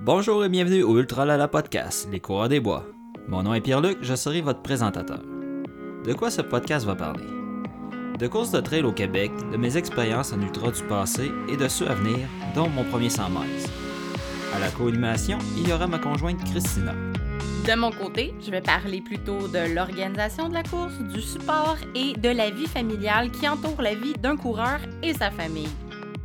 Bonjour et bienvenue au Ultra Lala Podcast, les coureurs des bois. Mon nom est Pierre-Luc, je serai votre présentateur. De quoi ce podcast va parler? De courses de trail au Québec, de mes expériences en ultra du passé et de ceux à venir, dont mon premier 100 miles. À la co-animation, il y aura ma conjointe Christina. De mon côté, je vais parler plutôt de l'organisation de la course, du support et de la vie familiale qui entoure la vie d'un coureur et sa famille.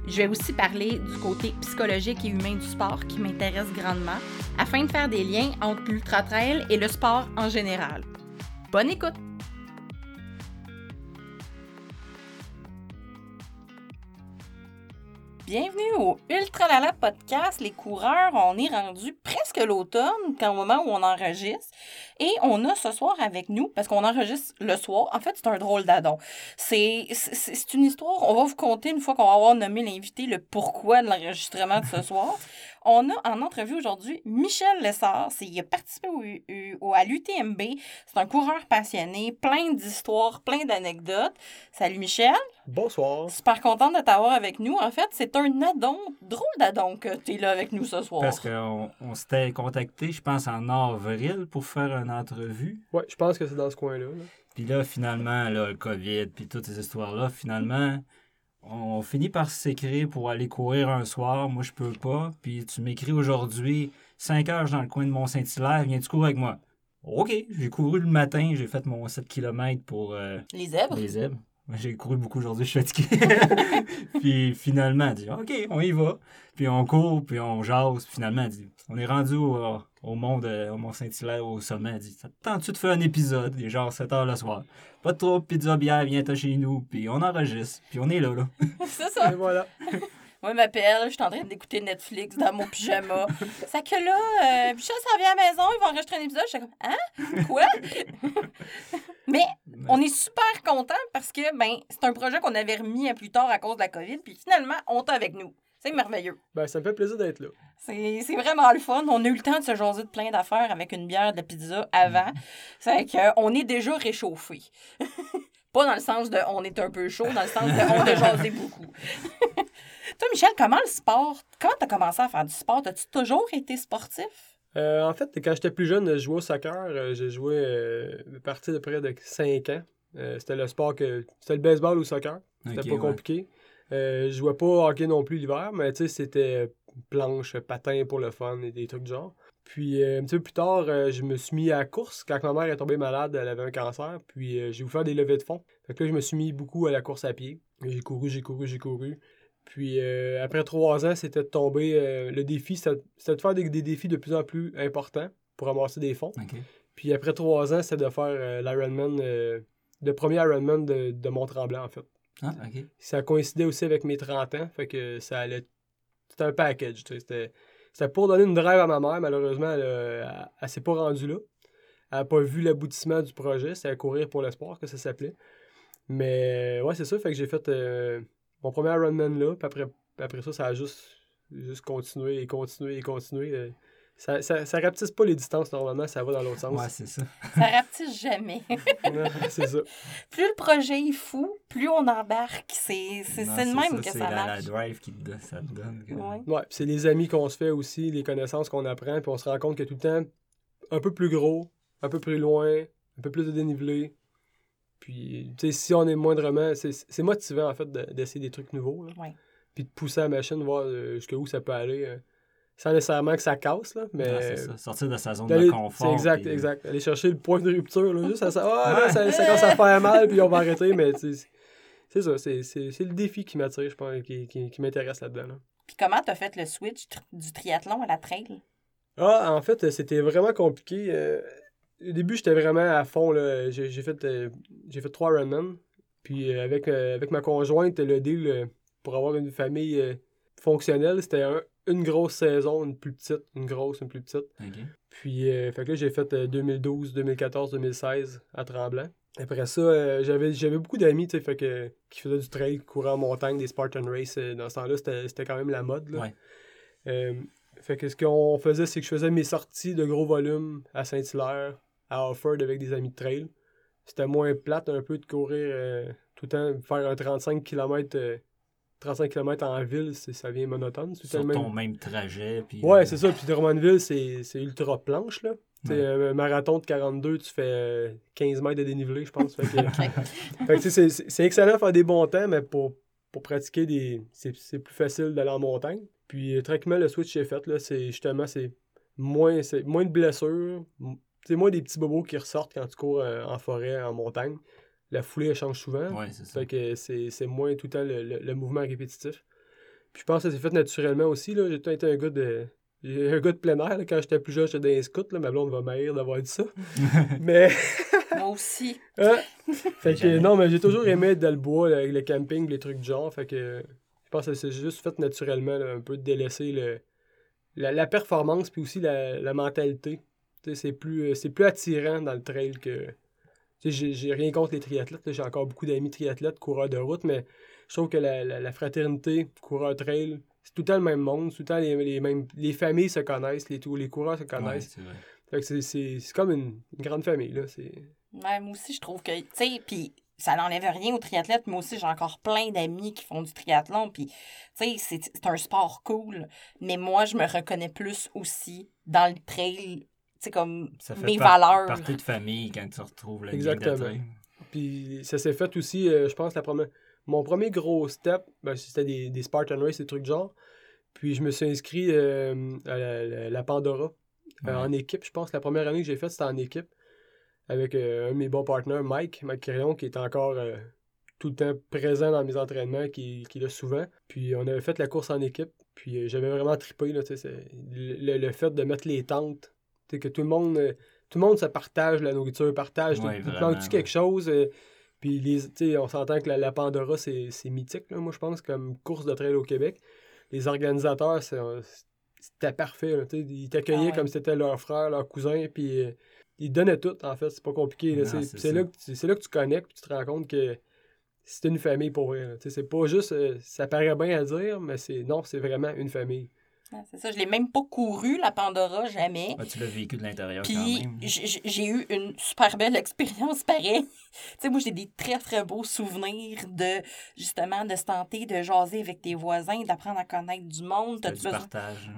Je vais aussi parler du côté psychologique et humain du sport qui m'intéresse grandement afin de faire des liens entre l'ultra-trail et le sport en général. Bonne écoute! Bienvenue au Ultra Lala Podcast, les coureurs. On est rendu presque l'automne, au moment où on enregistre. Et on a ce soir avec nous, parce qu'on enregistre le soir, en fait, c'est un drôle d'adon. C'est c'est une histoire, on va vous conter une fois qu'on va avoir nommé l'invité le pourquoi de l'enregistrement de ce soir. On a en entrevue aujourd'hui Michel Lessard. Il a participé au, au, à l'UTMB. C'est un coureur passionné, plein d'histoires, plein d'anecdotes. Salut Michel. Bonsoir. Super contente de t'avoir avec nous. En fait, c'est un addon, drôle d'addon que tu es là avec nous ce soir. Parce qu'on on, s'était contacté, je pense, en avril pour faire une entrevue. Oui, je pense que c'est dans ce coin-là. Puis là, finalement, là, le COVID, puis toutes ces histoires-là, finalement, on finit par s'écrire pour aller courir un soir. Moi, je peux pas. Puis tu m'écris aujourd'hui, 5 heures dans le coin de Mont-Saint-Hilaire, viens-tu courir avec moi? OK, j'ai couru le matin, j'ai fait mon 7 km pour... Euh, les zèbres? Les zèbres. J'ai couru beaucoup aujourd'hui, je suis fatigué. puis finalement, dit OK, on y va. Puis on court, puis on jase. Finalement, dit on est rendu au, au monde, au Mont-Saint-Hilaire, au sommet. dit Tentes-tu de faire un épisode Il est genre 7 heures le soir. Pas trop pizza bière, viens-toi chez nous. Puis on enregistre. Puis on est là, là. C'est ça. Et voilà. Moi, m'appelle, je suis en train d'écouter Netflix dans mon pyjama. C'est que là, euh, Michel s'en vient à la maison, il va enregistrer un épisode. Je suis comme, hein? Quoi? Mais on est super content parce que ben, c'est un projet qu'on avait remis à plus tard à cause de la COVID, puis finalement, on est avec nous. C'est merveilleux. Ben, ça me fait plaisir d'être là. C'est vraiment le fun. On a eu le temps de se jaser de plein d'affaires avec une bière de pizza avant. C'est qu'on est déjà réchauffé. Pas dans le sens de on est un peu chaud, dans le sens de on a jasé beaucoup. Toi, Michel, comment le sport, comment tu as commencé à faire du sport? As-tu toujours été sportif? Euh, en fait, quand j'étais plus jeune, je jouais au soccer. Euh, j'ai joué euh, à partir de près de 5 ans. c'était le sport que. C'était le baseball ou le soccer. C'était pas compliqué. je jouais pas au hockey non plus l'hiver, mais tu sais, c'était planche, patin pour le fun et des trucs du genre. Puis un petit peu plus tard, je me suis mis à la course. Quand ma mère est tombée malade, elle avait un cancer. Puis j'ai voulu faire des levées de fond. Fait que là, je me suis mis beaucoup à la course à pied. J'ai couru, j'ai couru, j'ai couru. Puis euh, après trois ans, c'était de tomber. Euh, le défi, c'était de faire des, défis de plus en plus importants pour ramasser des fonds. Puis après trois ans, c'était de faire euh, l'Ironman, le premier Ironman de, de Mont-Tremblant, en fait. Ah, ça coïncidait aussi avec mes 30 ans, fait que ça allait. C'était un package, C'était pour donner une drive à ma mère, malheureusement, elle, elle, s'est pas rendue là. Elle n'a pas vu l'aboutissement du projet, c'était à courir pour l'espoir que ça s'appelait. Mais ouais, c'est ça, fait que j'ai fait mon premier Ironman là, puis après, après ça, ça a juste, juste continué et continué et continué. Euh, ça, ça, ça, rapetisse pas les distances normalement, ça va dans l'autre sens. Ouais, c'est ça. ça rapetisse jamais. c'est ça. Plus le projet est fou, plus on embarque. C'est le même que ça, marche. C'est la drive qui te, ça te donne. Ouais, c'est les amis qu'on se fait aussi, les connaissances qu'on apprend, puis on se rend compte que tout le temps, un peu plus gros, un peu plus loin, un peu plus de dénivelé, puis, tu sais, si on est moindrement. C'est motivant, en fait, d'essayer des trucs nouveaux. Puis de pousser la machine, voir euh, jusqu'où ça peut aller. Euh, sans nécessairement que ça casse, là. Mais. ça. Sortir de sa zone de confort. C'est exact, exact. Aller chercher le point de rupture, là. Juste ça, ah, ça, ça, commence à faire mal, puis on va arrêter. Mais, c'est ça. C'est le défi qui m'attire, je pense, qui, qui, qui m'intéresse là-dedans. Puis comment t'as fait le switch du triathlon à la trail? Ah, en fait, c'était vraiment compliqué. Euh, au début, j'étais vraiment à fond. J'ai, fait, euh, j'ai fait trois Runman. Puis euh, avec, euh, avec ma conjointe, le deal pour avoir une famille fonctionnelle, c'était une grosse saison, une plus petite, une grosse, une plus petite. Puis fait que là, j'ai fait 2012, 2014, 2016 à Tremblant. Après ça, j'avais, j'avais beaucoup d'amis fait que, qui faisaient du trail, couraient en montagne, des Spartan Race. dans ce temps-là, c'était, quand même la mode. Là. fait que ce qu'on faisait, c'est que je faisais mes sorties de gros volume à Saint-Hilaire, à Offord avec des amis de trail. C'était moins plate un peu de courir euh, tout le temps, faire un 35 km 35 km en ville, ça devient monotone. Sur ton même trajet. Puis, ouais, c'est ça. Puis Drummondville, c'est ultra planche, là. Ouais. Un marathon de 42, tu fais 15 mètres de dénivelé, je pense. c'est excellent de faire des bons temps, mais pour, pour pratiquer, des c'est plus facile d'aller en montagne. Puis tranquillement, le switch est fait. C'est justement, c'est moins, moins de blessures, c'est moins des petits bobos qui ressortent quand tu cours euh, en forêt, en montagne. La foulée, elle change souvent. Ouais, c'est ça. Fait que c'est moins tout le temps le, mouvement répétitif. Puis je pense que ça s'est fait naturellement aussi. J'ai tout été un gars de. un gars de plein air. Quand j'étais plus jeune, j'étais dans les scouts. Là. Ma blonde va m'haïr d'avoir dit ça. mais. Moi aussi. fait que non, mais j'ai toujours aimé être dans le bois, avec le camping, les trucs du genre. Fait que je pense que c'est juste fait naturellement, un peu de délaisser le, la, performance, puis aussi la, la mentalité. C'est plus, euh, c'est plus attirant dans le trail que. J'ai rien contre les triathlètes. J'ai encore beaucoup d'amis triathlètes, coureurs de route, mais je trouve que la, la, fraternité, coureur trail, c'est tout le temps le même monde. Tout le temps les, les, mêmes, les familles se connaissent, les, les coureurs se connaissent. c'est comme une, grande famille. Là. Ouais, moi aussi, je trouve que. Tu sais, puis ça n'enlève rien aux triathlètes. Moi aussi, j'ai encore plein d'amis qui font du triathlon. Puis, tu sais, c'est un sport cool. Mais moi, je me reconnais plus aussi dans le trail c'est comme ça fait mes valeurs. partie de famille quand tu retrouves la Exactement. Puis ça s'est fait aussi, euh, je pense, la première... mon premier gros step, ben, c'était des, des, Spartan Race, des trucs de genre. Puis je me suis inscrit euh, à la, Pandora euh, en équipe. Je pense la première année que j'ai faite, c'était en équipe avec un de mes bons partenaires, Mike, Mike qui est encore tout le temps présent dans mes entraînements, qui, qui l'a souvent. Puis on avait fait la course en équipe. Puis j'avais vraiment trippé, là, le, le, fait de mettre les tentes que tout le monde euh, tout le monde se partage la nourriture, partage. Ouais, tu quelque chose? Euh, puis les, on s'entend que la, Pandora, c'est mythique, moi je pense, comme course de trail au Québec. Les organisateurs, c'était parfait. ils t'accueillaient ah comme si c'était leur frère, leur cousin, puis euh, ils donnaient tout, en fait. C'est pas compliqué. C'est là, là, que tu connectes, puis tu te rends compte que c'est une famille pour vrai. C'est pas juste, ça paraît bien à dire, mais c'est non, c'est vraiment une famille c'est ça. Je l'ai même pas couru, la Pandora, jamais. tu l'as vécu de l'intérieur Puis j'ai eu une super belle expérience pareil. tu sais, moi, j'ai des très, très beaux souvenirs de, justement, de se tenter de jaser avec tes voisins, d'apprendre à connaître du monde. Du besoin... partage. Hein.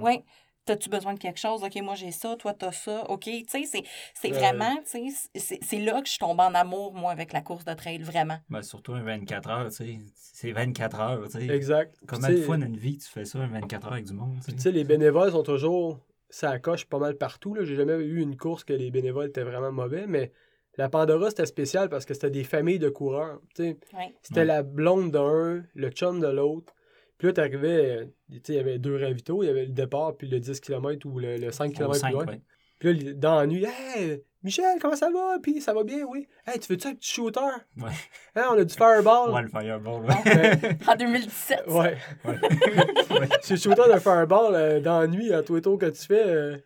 T'as-tu besoin de quelque chose? OK, moi j'ai ça, toi t'as ça. OK, tu sais, c'est vraiment, tu sais, c'est là que je tombe en amour, moi, avec la course de trail, vraiment. Ben, surtout un 24 heures, tu sais. C'est 24 heures, tu sais. Exact. Combien de fois dans une vie tu fais ça, un 24 heures avec du monde, tu sais? les bénévoles sont toujours. Ça coche pas mal partout, là. J'ai jamais eu une course que les bénévoles étaient vraiment mauvais, mais la Pandora, c'était spécial parce que c'était des familles de coureurs, tu sais. C'était la blonde d'un, le chum de l'autre. Puis là, tu arrivais, il y avait deux ravitaux, il y avait le départ, puis le 10 km ou le, 5 km plus loin. Puis là, dans la nuit, hey, Michel, comment ça va? Puis ça va bien, oui. Hey, tu veux-tu un petit shooter? Ouais. Hein, on a du fireball. Ouais, le fireball, ouais. en 2017. Ouais. ouais. C'est le shooter de fireball euh, dans la nuit, à tout et tout que tu fais. Euh,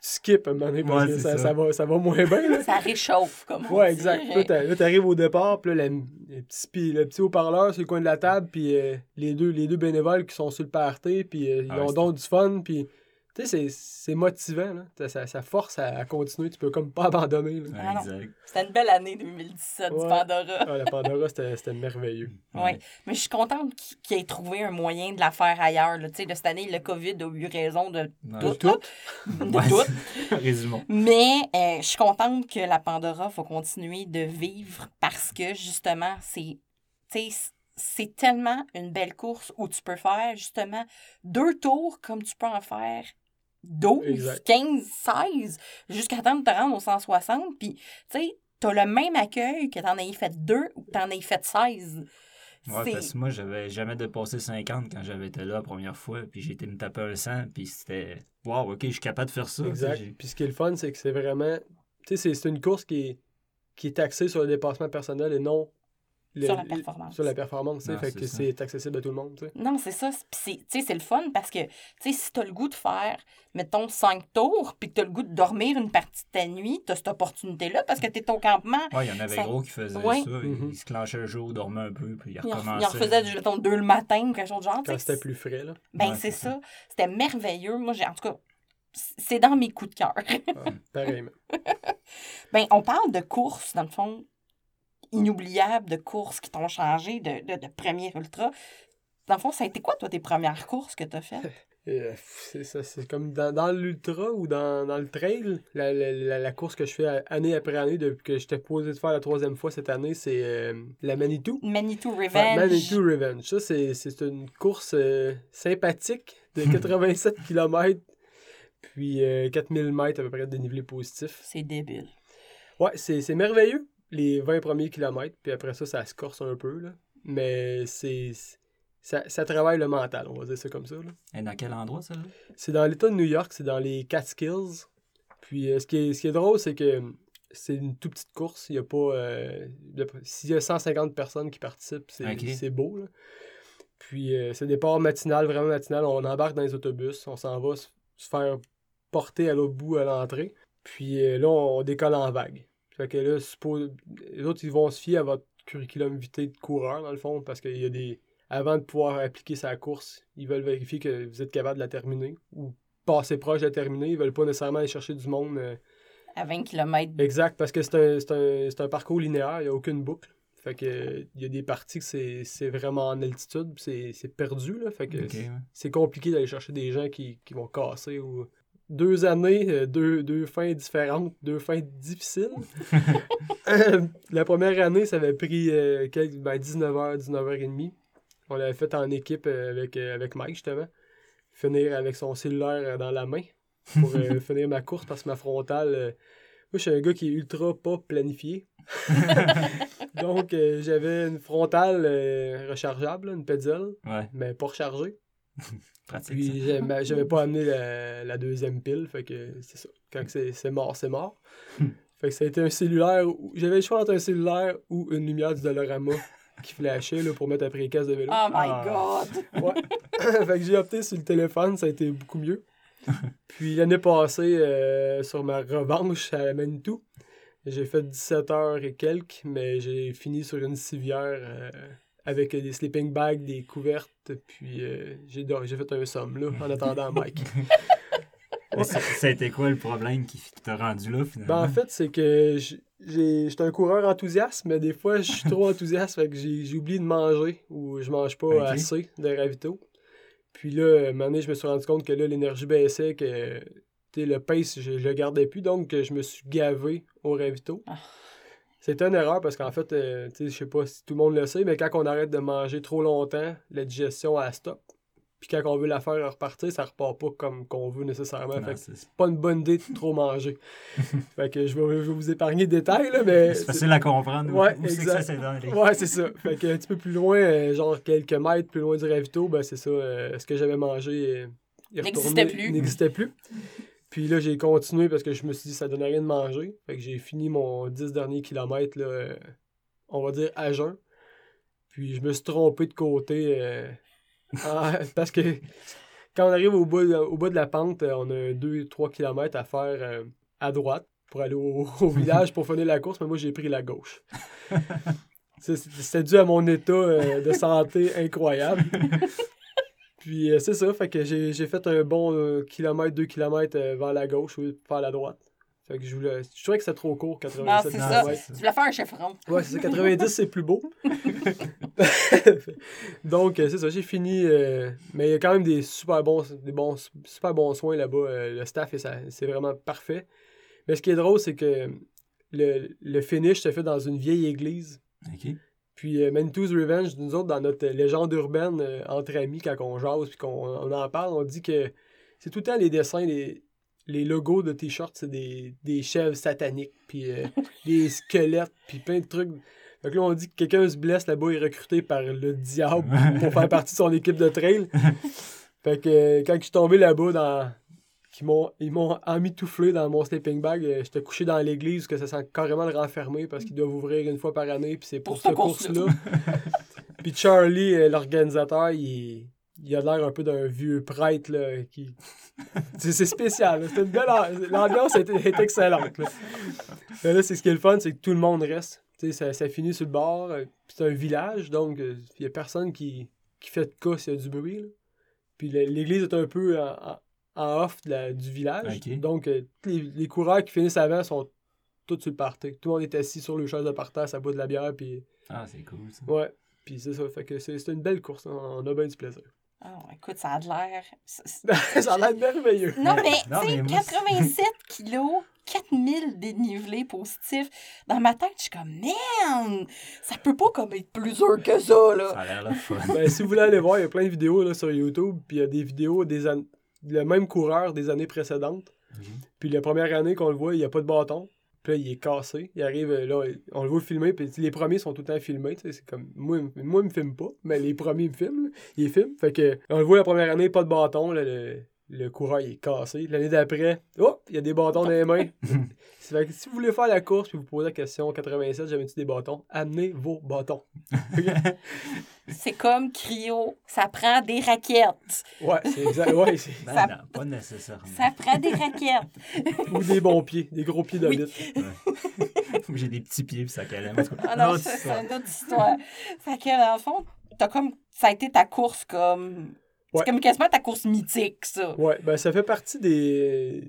skip à un moment donné parce que ça, ça. va, ça va moins bien. Là. Ça réchauffe, comme on Ouais, exact. Là, t'arrives au départ, puis là, le, petit, le petit haut-parleur sur le coin de la table, puis euh, les, deux, les deux bénévoles qui sont sur le party, puis euh, ils ah ont donc du fun, puis tu sais, c'est motivant, là. Ça, ça, force à, continuer. Tu peux comme pas abandonner. Ah c'était une belle année 2017 du Pandora. la Pandora, c'était merveilleux. Oui, mais je suis contente qu'il ait trouvé un moyen de la faire ailleurs. Là. De cette année, le COVID a eu raison de tout. tout. De tout. Mais euh, je suis contente que la Pandora va continuer de vivre parce que, justement, c'est c'est tellement une belle course où tu peux faire justement deux tours comme tu peux en faire 12, 15, 16, jusqu'à temps de te rendre au 160. Puis, tu sais, t'as le même accueil que t'en aies fait deux ou que t'en aies fait 16. Ouais, parce que moi, j'avais jamais dépassé 50 quand j'avais été là la première fois, puis j'ai été me taper un 100, puis c'était Waouh, ok, je suis capable de faire ça. Exact. Puis ce qui est le fun, c'est que c'est vraiment. Tu sais, c'est une course qui est, qui est axée sur le dépassement personnel et non sur la performance. Sur la performance, fait que c'est accessible à tout le monde. Non, c'est ça. C'est le fun parce que si tu as le goût de faire, mettons, cinq tours, puis que tu as le goût de dormir une partie de ta nuit, tu as cette opportunité-là parce que tu es au campement. Oui, il y en avait gros qui faisaient ça. Mm-hmm. Ils se clenchaient le jour, dormaient un peu, puis ils recommençaient. Ils en faisaient, mettons, deux le matin ou quelque chose de genre. Quand c'était plus frais, là. Ben, c'est ça. C'était merveilleux. Moi, j'ai en tout cas c'est dans mes coups de cœur. pareil. ben, on parle de course, dans le fond, inoubliables de courses qui t'ont changé de, de, de premier ultra. Dans le fond, ça a été quoi, toi, tes premières courses que tu as faites? Euh, c'est ça, c'est comme dans, dans l'ultra ou dans, dans, le trail, la, la, la, course que je fais année après année depuis que j'étais posé de faire la troisième fois cette année, c'est euh, la Manitou. Manitou Revenge. Manitou Revenge. Ça, c'est une course euh, sympathique de 87 km, puis 4000 mètres à peu près de dénivelé positif. C'est débile. Ouais, c'est merveilleux, les 20 premiers kilomètres, puis après ça, ça se corse un peu, là. Mais c'est ça, ça, travaille le mental, on va dire ça comme ça. Là. Et dans quel endroit, ça? C'est dans l'État de New York, c'est dans les Catskills. Puis euh, ce, qui est, ce qui est drôle, c'est que c'est une toute petite course. Il y a pas. Euh, S'il y a 150 personnes qui participent, c'est beau. Là. Puis euh, c'est départ matinal, vraiment matinal. On embarque dans les autobus, on s'en va se faire porter à l'autre bout à l'entrée. Puis euh, là, on, décolle en vague. Fait que là, suppose, les autres, ils vont se fier à votre curriculum vitae de coureur, dans le fond, parce qu'il y a des avant de pouvoir appliquer sa course, ils veulent vérifier que vous êtes capable de la terminer ou passer proche de la terminer. Ils veulent pas nécessairement aller chercher du monde. Euh, à 20 km. Exact, parce que c'est un, un, parcours linéaire, il n'y a aucune boucle. Fait que il y a des parties que c'est vraiment en altitude, c'est perdu. Là, fait que c'est compliqué d'aller chercher des gens qui, qui, vont casser ou. Deux années, euh, deux, deux fins différentes, deux fins difficiles. la première année, ça avait pris euh, quelques, ben, 19h, 19h30. On l'avait fait en équipe euh, avec, euh, avec Mike, justement. Finir avec son cellulaire euh, dans la main pour finir ma course parce que ma frontale. moi, je suis un gars qui est ultra pas planifié. Donc, j'avais une frontale rechargeable, une pédale, mais pas rechargée. Pratique. Puis, j'avais pas amené la, deuxième pile. Fait que c'est ça. Quand c'est mort, c'est mort. fait que ça a été un cellulaire. J'avais le choix entre un cellulaire ou une lumière du Dolorama qui flashait là, pour mettre après les casse de vélo. Oh my ah. God! Ouais. fait que j'ai opté sur le téléphone, ça a été beaucoup mieux. Puis l'année passée, euh, sur ma revanche à Manitou, j'ai fait 17 heures et quelques, mais j'ai fini sur une civière euh, avec des sleeping bags, des couvertes, puis euh, j'ai, j'ai fait un somme là, en attendant Mike. Ça a été quoi le problème qui t'a rendu là finalement? Ben, en fait, c'est que j'étais un coureur enthousiaste, mais des fois, je suis trop enthousiaste, fait que j'ai oublié de manger ou je mange pas assez de ravito. Puis là, à un moment donné, je me suis rendu compte que là, l'énergie baissait, que le pace, je, le gardais plus, donc je me suis gavé au ravito. C'était une erreur parce qu'en fait, euh, je sais pas si tout le monde le sait, mais quand on arrête de manger trop longtemps, la digestion, elle stop. Puis quand on veut la faire repartir, ça repart pas comme qu'on veut nécessairement. c'est pas une bonne idée de trop manger. fait que je vais, vous épargner des détails, là, mais... C'est facile à comprendre. Ouais, exact. ouais, c'est ça. Fait que un petit peu plus loin, euh, genre quelques mètres plus loin du ravito, ben c'est ça. Euh, ce que j'avais mangé euh, n'existait plus. N'existait plus. Puis là, j'ai continué parce que je me suis dit ça donnait rien de manger. Fait que j'ai fini mon 10 derniers kilomètres, là, on va dire à jeun. Puis je me suis trompé de côté ah, parce que quand on arrive au bout, au bout de la pente, euh, on a 2-3 km à faire euh, à droite pour aller au, village pour finir la course, mais moi j'ai pris la gauche. C'était dû à mon état euh, de santé incroyable. Puis c'est ça, fait que j'ai fait un bon kilomètre, 2 km vers la gauche ou vers la droite. Fait que je voulais. Je trouvais que c'était trop court, 90. Non, c'est ça. Tu voulais faire un chevron. Ouais, c'est ça. 90, c'est plus beau. Donc, euh, c'est ça. J'ai fini. Euh, mais il y a quand même des super bons, des bons, super bons soins là-bas. Euh, le staff, c'est vraiment parfait. Mais ce qui est drôle, c'est que le, le finish se fait dans une vieille église. OK. Puis Manitou's Revenge, nous autres, dans notre légende urbaine entre amis, quand on jase puis qu'on en parle, on dit que c'est tout le temps les dessins, les les logos de t-shirts, c'est des, des chèvres sataniques, puis euh, des squelettes, puis plein de trucs. Donc là, on dit que quelqu'un se blesse là-bas, il est recruté par le diable pour faire partie de son équipe de trail. Fait que euh, quand je suis tombé là-bas, dans... Ils m'ont, ils m'ont emmitouflé dans mon sleeping bag. Euh, j'étais couché dans l'église que ça sent carrément le renfermer parce qu'ils doivent ouvrir une fois par année. Puis c'est pour, pour cette course-là. puis Charlie, l'organisateur, il, il a l'air un peu d'un vieux prêtre là, qui. c'est spécial. C'est une belle. L'ambiance est, excellente. Là, c'est ce qui est le fun, c'est que tout le monde reste. Ça, ça finit sur le bord. Euh, c'est un village, donc euh, il n'y a personne qui, qui fait de cas s'il y a du bruit. Puis l'église est un peu en, off du village. Donc euh, les, les, coureurs qui finissent avant sont tout sur le party. Tout le monde est assis sur le chaise de parterre, ça boit de la bière, puis... Ah, c'est cool, ça. Ouais, puis c'est ça, fait que c'est c'est une belle course, hein. on a bien du plaisir. Ah, écoute, ça a de l'air. ça a l'air merveilleux. Non, mais, Non, tu sais, mais moi, 87 kilos, 4000 dénivelés positifs. Dans ma tête, je suis comme, man, ça peut pas comme être plus dur que ça, là. Ça a l'air le fun. Ben, si vous voulez aller voir, il y a plein de vidéos là, sur YouTube, puis il y a des vidéos des an- le même coureur des années précédentes. Mhm. Puis la première année qu'on le voit, il n'y a pas de bâton. Puis là, il est cassé. Il arrive, euh, là, on le voit filmer, puis les premiers sont tout le temps filmés. C'est comme, moi, moi, il me filme pas, mais les premiers me filment. Ils filment. Fait que, on le voit la première année, pas de bâton. là, le, le coureur, il est cassé. L'année d'après, oh, il y a des bâtons dans les mains. Fait que si vous voulez faire la course, puis vous posez la question 87, j'avais-tu des bâtons? Amenez vos bâtons. C'est comme cryo, ça prend des raquettes. Ouais, c'est exact. Ouais, Ben Ça- non, pas nécessairement. Ça prend des raquettes. Ou des bons pieds, des gros pieds de Oui. J'ai des petits pieds, puis ça calme. Ah non, c'est une autre histoire. Fait que, dans le fond, t'as comme. Ça a été ta course comme. Ouais. C'est comme quasiment ta course mythique, ça. Ouais, ben ça fait partie des.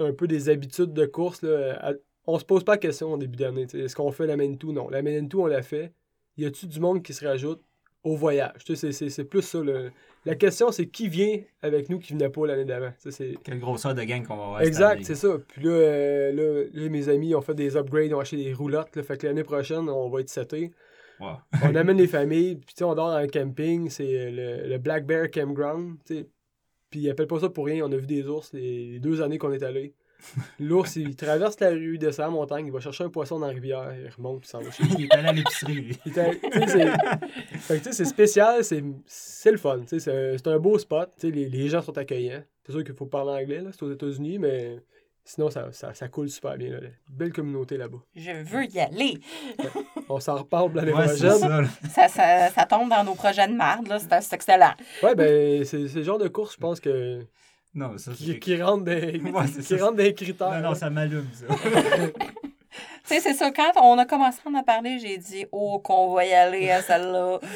un peu des habitudes de course. Là. À- On se pose pas la question au début d'année. tu sais, Est-ce qu'on fait la Manitou? Non. La Manitou, on l'a fait. Y a-tu du monde qui se rajoute au voyage? Tu sais, C'est c'est- c'est plus ça. le- La question, c'est qui vient avec nous qui venait pas l'année d'avant? Quelle grosseur de gang qu'on va avoir. Exact, c'est ça. Puis là, euh, là, là, mes amis ont fait des upgrades, ont acheté des roulottes. Là, fait que l'année prochaine, on va être seté. Wow. on amène les familles, puis tu sais, on dort en camping, c'est le, le Black Bear Campground, tu sais. Puis ils appellent pas ça pour rien, on a vu des ours les, les deux années qu'on est allé. L'ours, il traverse la rue, il descend la montagne, il va chercher un poisson dans la rivière, il remonte, il s'en va chez lui. Il est allé à l'épicerie, c'est- fait que, tu sais, c'est spécial, c'est c'est le fun, tu sais, c'est c'est un beau spot, tu sais, les, les gens sont accueillants. C'est sûr qu'il faut parler anglais, là, c'est aux États-Unis, mais sinon, ça, ça, ça coule super bien. Là. Belle communauté là-bas. Je veux y aller. On s'en reparle l'année Ouais, prochaine. ça. Ça, tombe dans nos projets de marde, là. C'est excellent. Ouais, ben, c'est le genre de course, je pense, que, Non, ça, qui, c'est... qui rentre des, Ouais, qui ça. rentre des critères. Non, non, ça m'allume, ça. Tu sais, c'est ça. Quand on a commencé à en parler, j'ai dit, oh, qu'on va y aller à celle-là.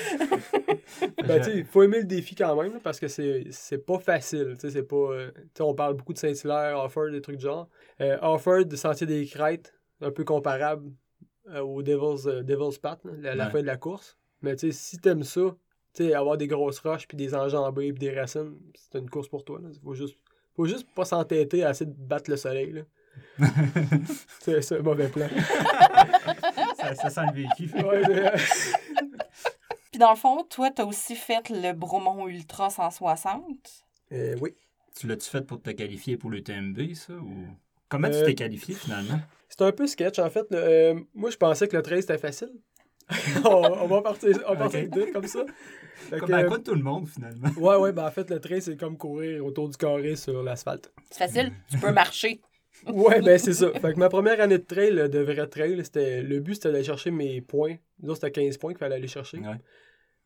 Ben, tu sais, il faut aimer le défi quand même, parce que c'est c'est pas facile. Tu sais, c'est pas. euh, tu sais, on parle beaucoup de Saint-Hilaire, Offord, des trucs du genre. Euh, Offord, de Sentier des Crêtes, un peu comparable au Devil's, euh, Devil's Path, là, la, la Ouais. fin de la course. Mais tu sais, si t'aimes ça, tu sais, avoir des grosses roches, puis des enjambées, puis des racines, c'est une course pour toi. Là. Faut juste. Faut juste pas s'entêter à essayer de battre le soleil. Là. c'est c'est un mauvais plan. ça, ça sent le vécu. Ouais, euh, Puis dans le fond, toi, t'as aussi fait le Bromont Ultra 160. euh, oui. Tu l'as-tu fait pour te qualifier pour le TMB, ça? Ou... Comment tu Euh, t'es qualifié, finalement? C'est un peu sketch, en fait. là. Euh, moi, je pensais que le 13 c'était facile. on, on va partir, on va partir comme ça. Fait Comme que, à quoi de tout le monde, finalement? ouais, ouais, ben en fait, le 13 c'est comme courir autour du carré sur l'asphalte. C'est facile, tu peux marcher. Ouais, ben c'est ça. Fait que ma première année de trail, de vrai trail, c'était le but c'était d'aller chercher mes points. Nous, c'était 15 points qu'il fallait aller chercher Ouais.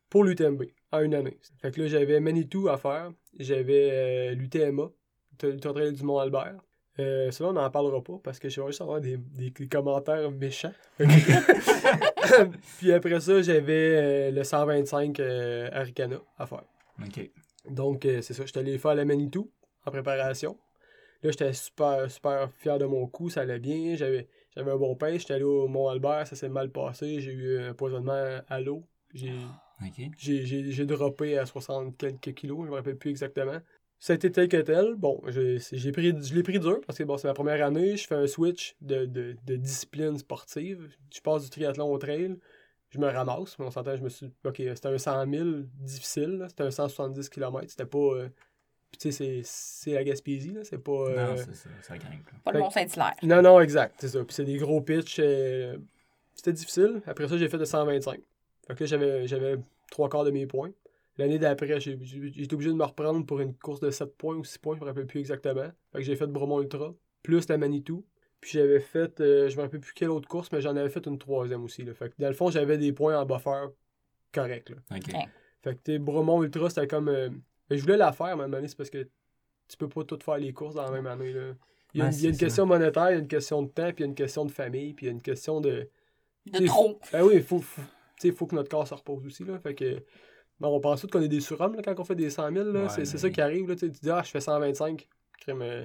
pour l'UTMB en une année. Fait que là, j'avais Manitou à faire. J'avais euh, l'UTMA, l'Ultra Trail du Mont-Albert. Euh, ça, là, on n'en parlera pas parce que je vais juste avoir des, des- des commentaires méchants. Puis après ça, j'avais euh, le 125 euh, Aricana à faire. OK. Donc, euh, c'est ça. J'étais allé faire la Manitou en préparation. Là, j'étais super, super fier de mon coup. Ça allait bien. J'avais, j'avais un bon pace. J'étais allé au Mont-Albert. Ça s'est mal passé. J'ai eu un empoisonnement à l'eau. J'ai, OK. j'ai, j'ai, j'ai droppé à 60 quelques kilos. Je me rappelle plus exactement. Ça a été tel que tel. Bon, j'ai, pris, je l'ai pris dur parce que bon, c'est ma première année. Je fais un switch de, de, de discipline sportive. Je passe du triathlon au trail. Je me ramasse, mais on s'entend, je me suis. Ok, c'était un 100 000 difficile, c'était un 170 km. C'était pas. euh, Puis tu sais, c'est- c'est la Gaspésie, là. C'est pas. euh, Non, c'est ça. Ça grimpe. là. Pas le Mont-Saint-Hilaire. non, non, exact, c'est ça. Puis c'est des gros pitchs. euh, C'était difficile. Après ça, j'ai fait de 125. Fait que là, j'avais, j'avais trois quarts de mes points. L'année d'après, j'ai, été obligé de me reprendre pour une course de 7 points ou 6 points, je me rappelle plus exactement. Fait que j'ai fait Bromont Ultra, plus la Manitou. Puis j'avais fait, euh, je me rappelle plus quelle autre course, mais j'en avais fait une troisième aussi. Là. Fait que dans le fond, j'avais des points en buffer corrects. Là. Fait que t'es Bromont Ultra, c'était comme. euh, mais je voulais la faire, mais à un moment donné, c'est parce que tu peux pas tout faire les courses dans la même année. Là. Il y a, une, il y a une c'est ça. question monétaire, il y a une question de temps, puis il y a une question de famille, puis il y a une question de. De trop. Ben oui, il faut, faut que notre corps se repose aussi. Là. Fait que. Bon, on pense tous qu'on est des surhommes là, quand on fait des 100 000. Là. Ouais, c'est, mais ça qui arrive. Là. Tu dis, ah, je fais 125. Crème, euh,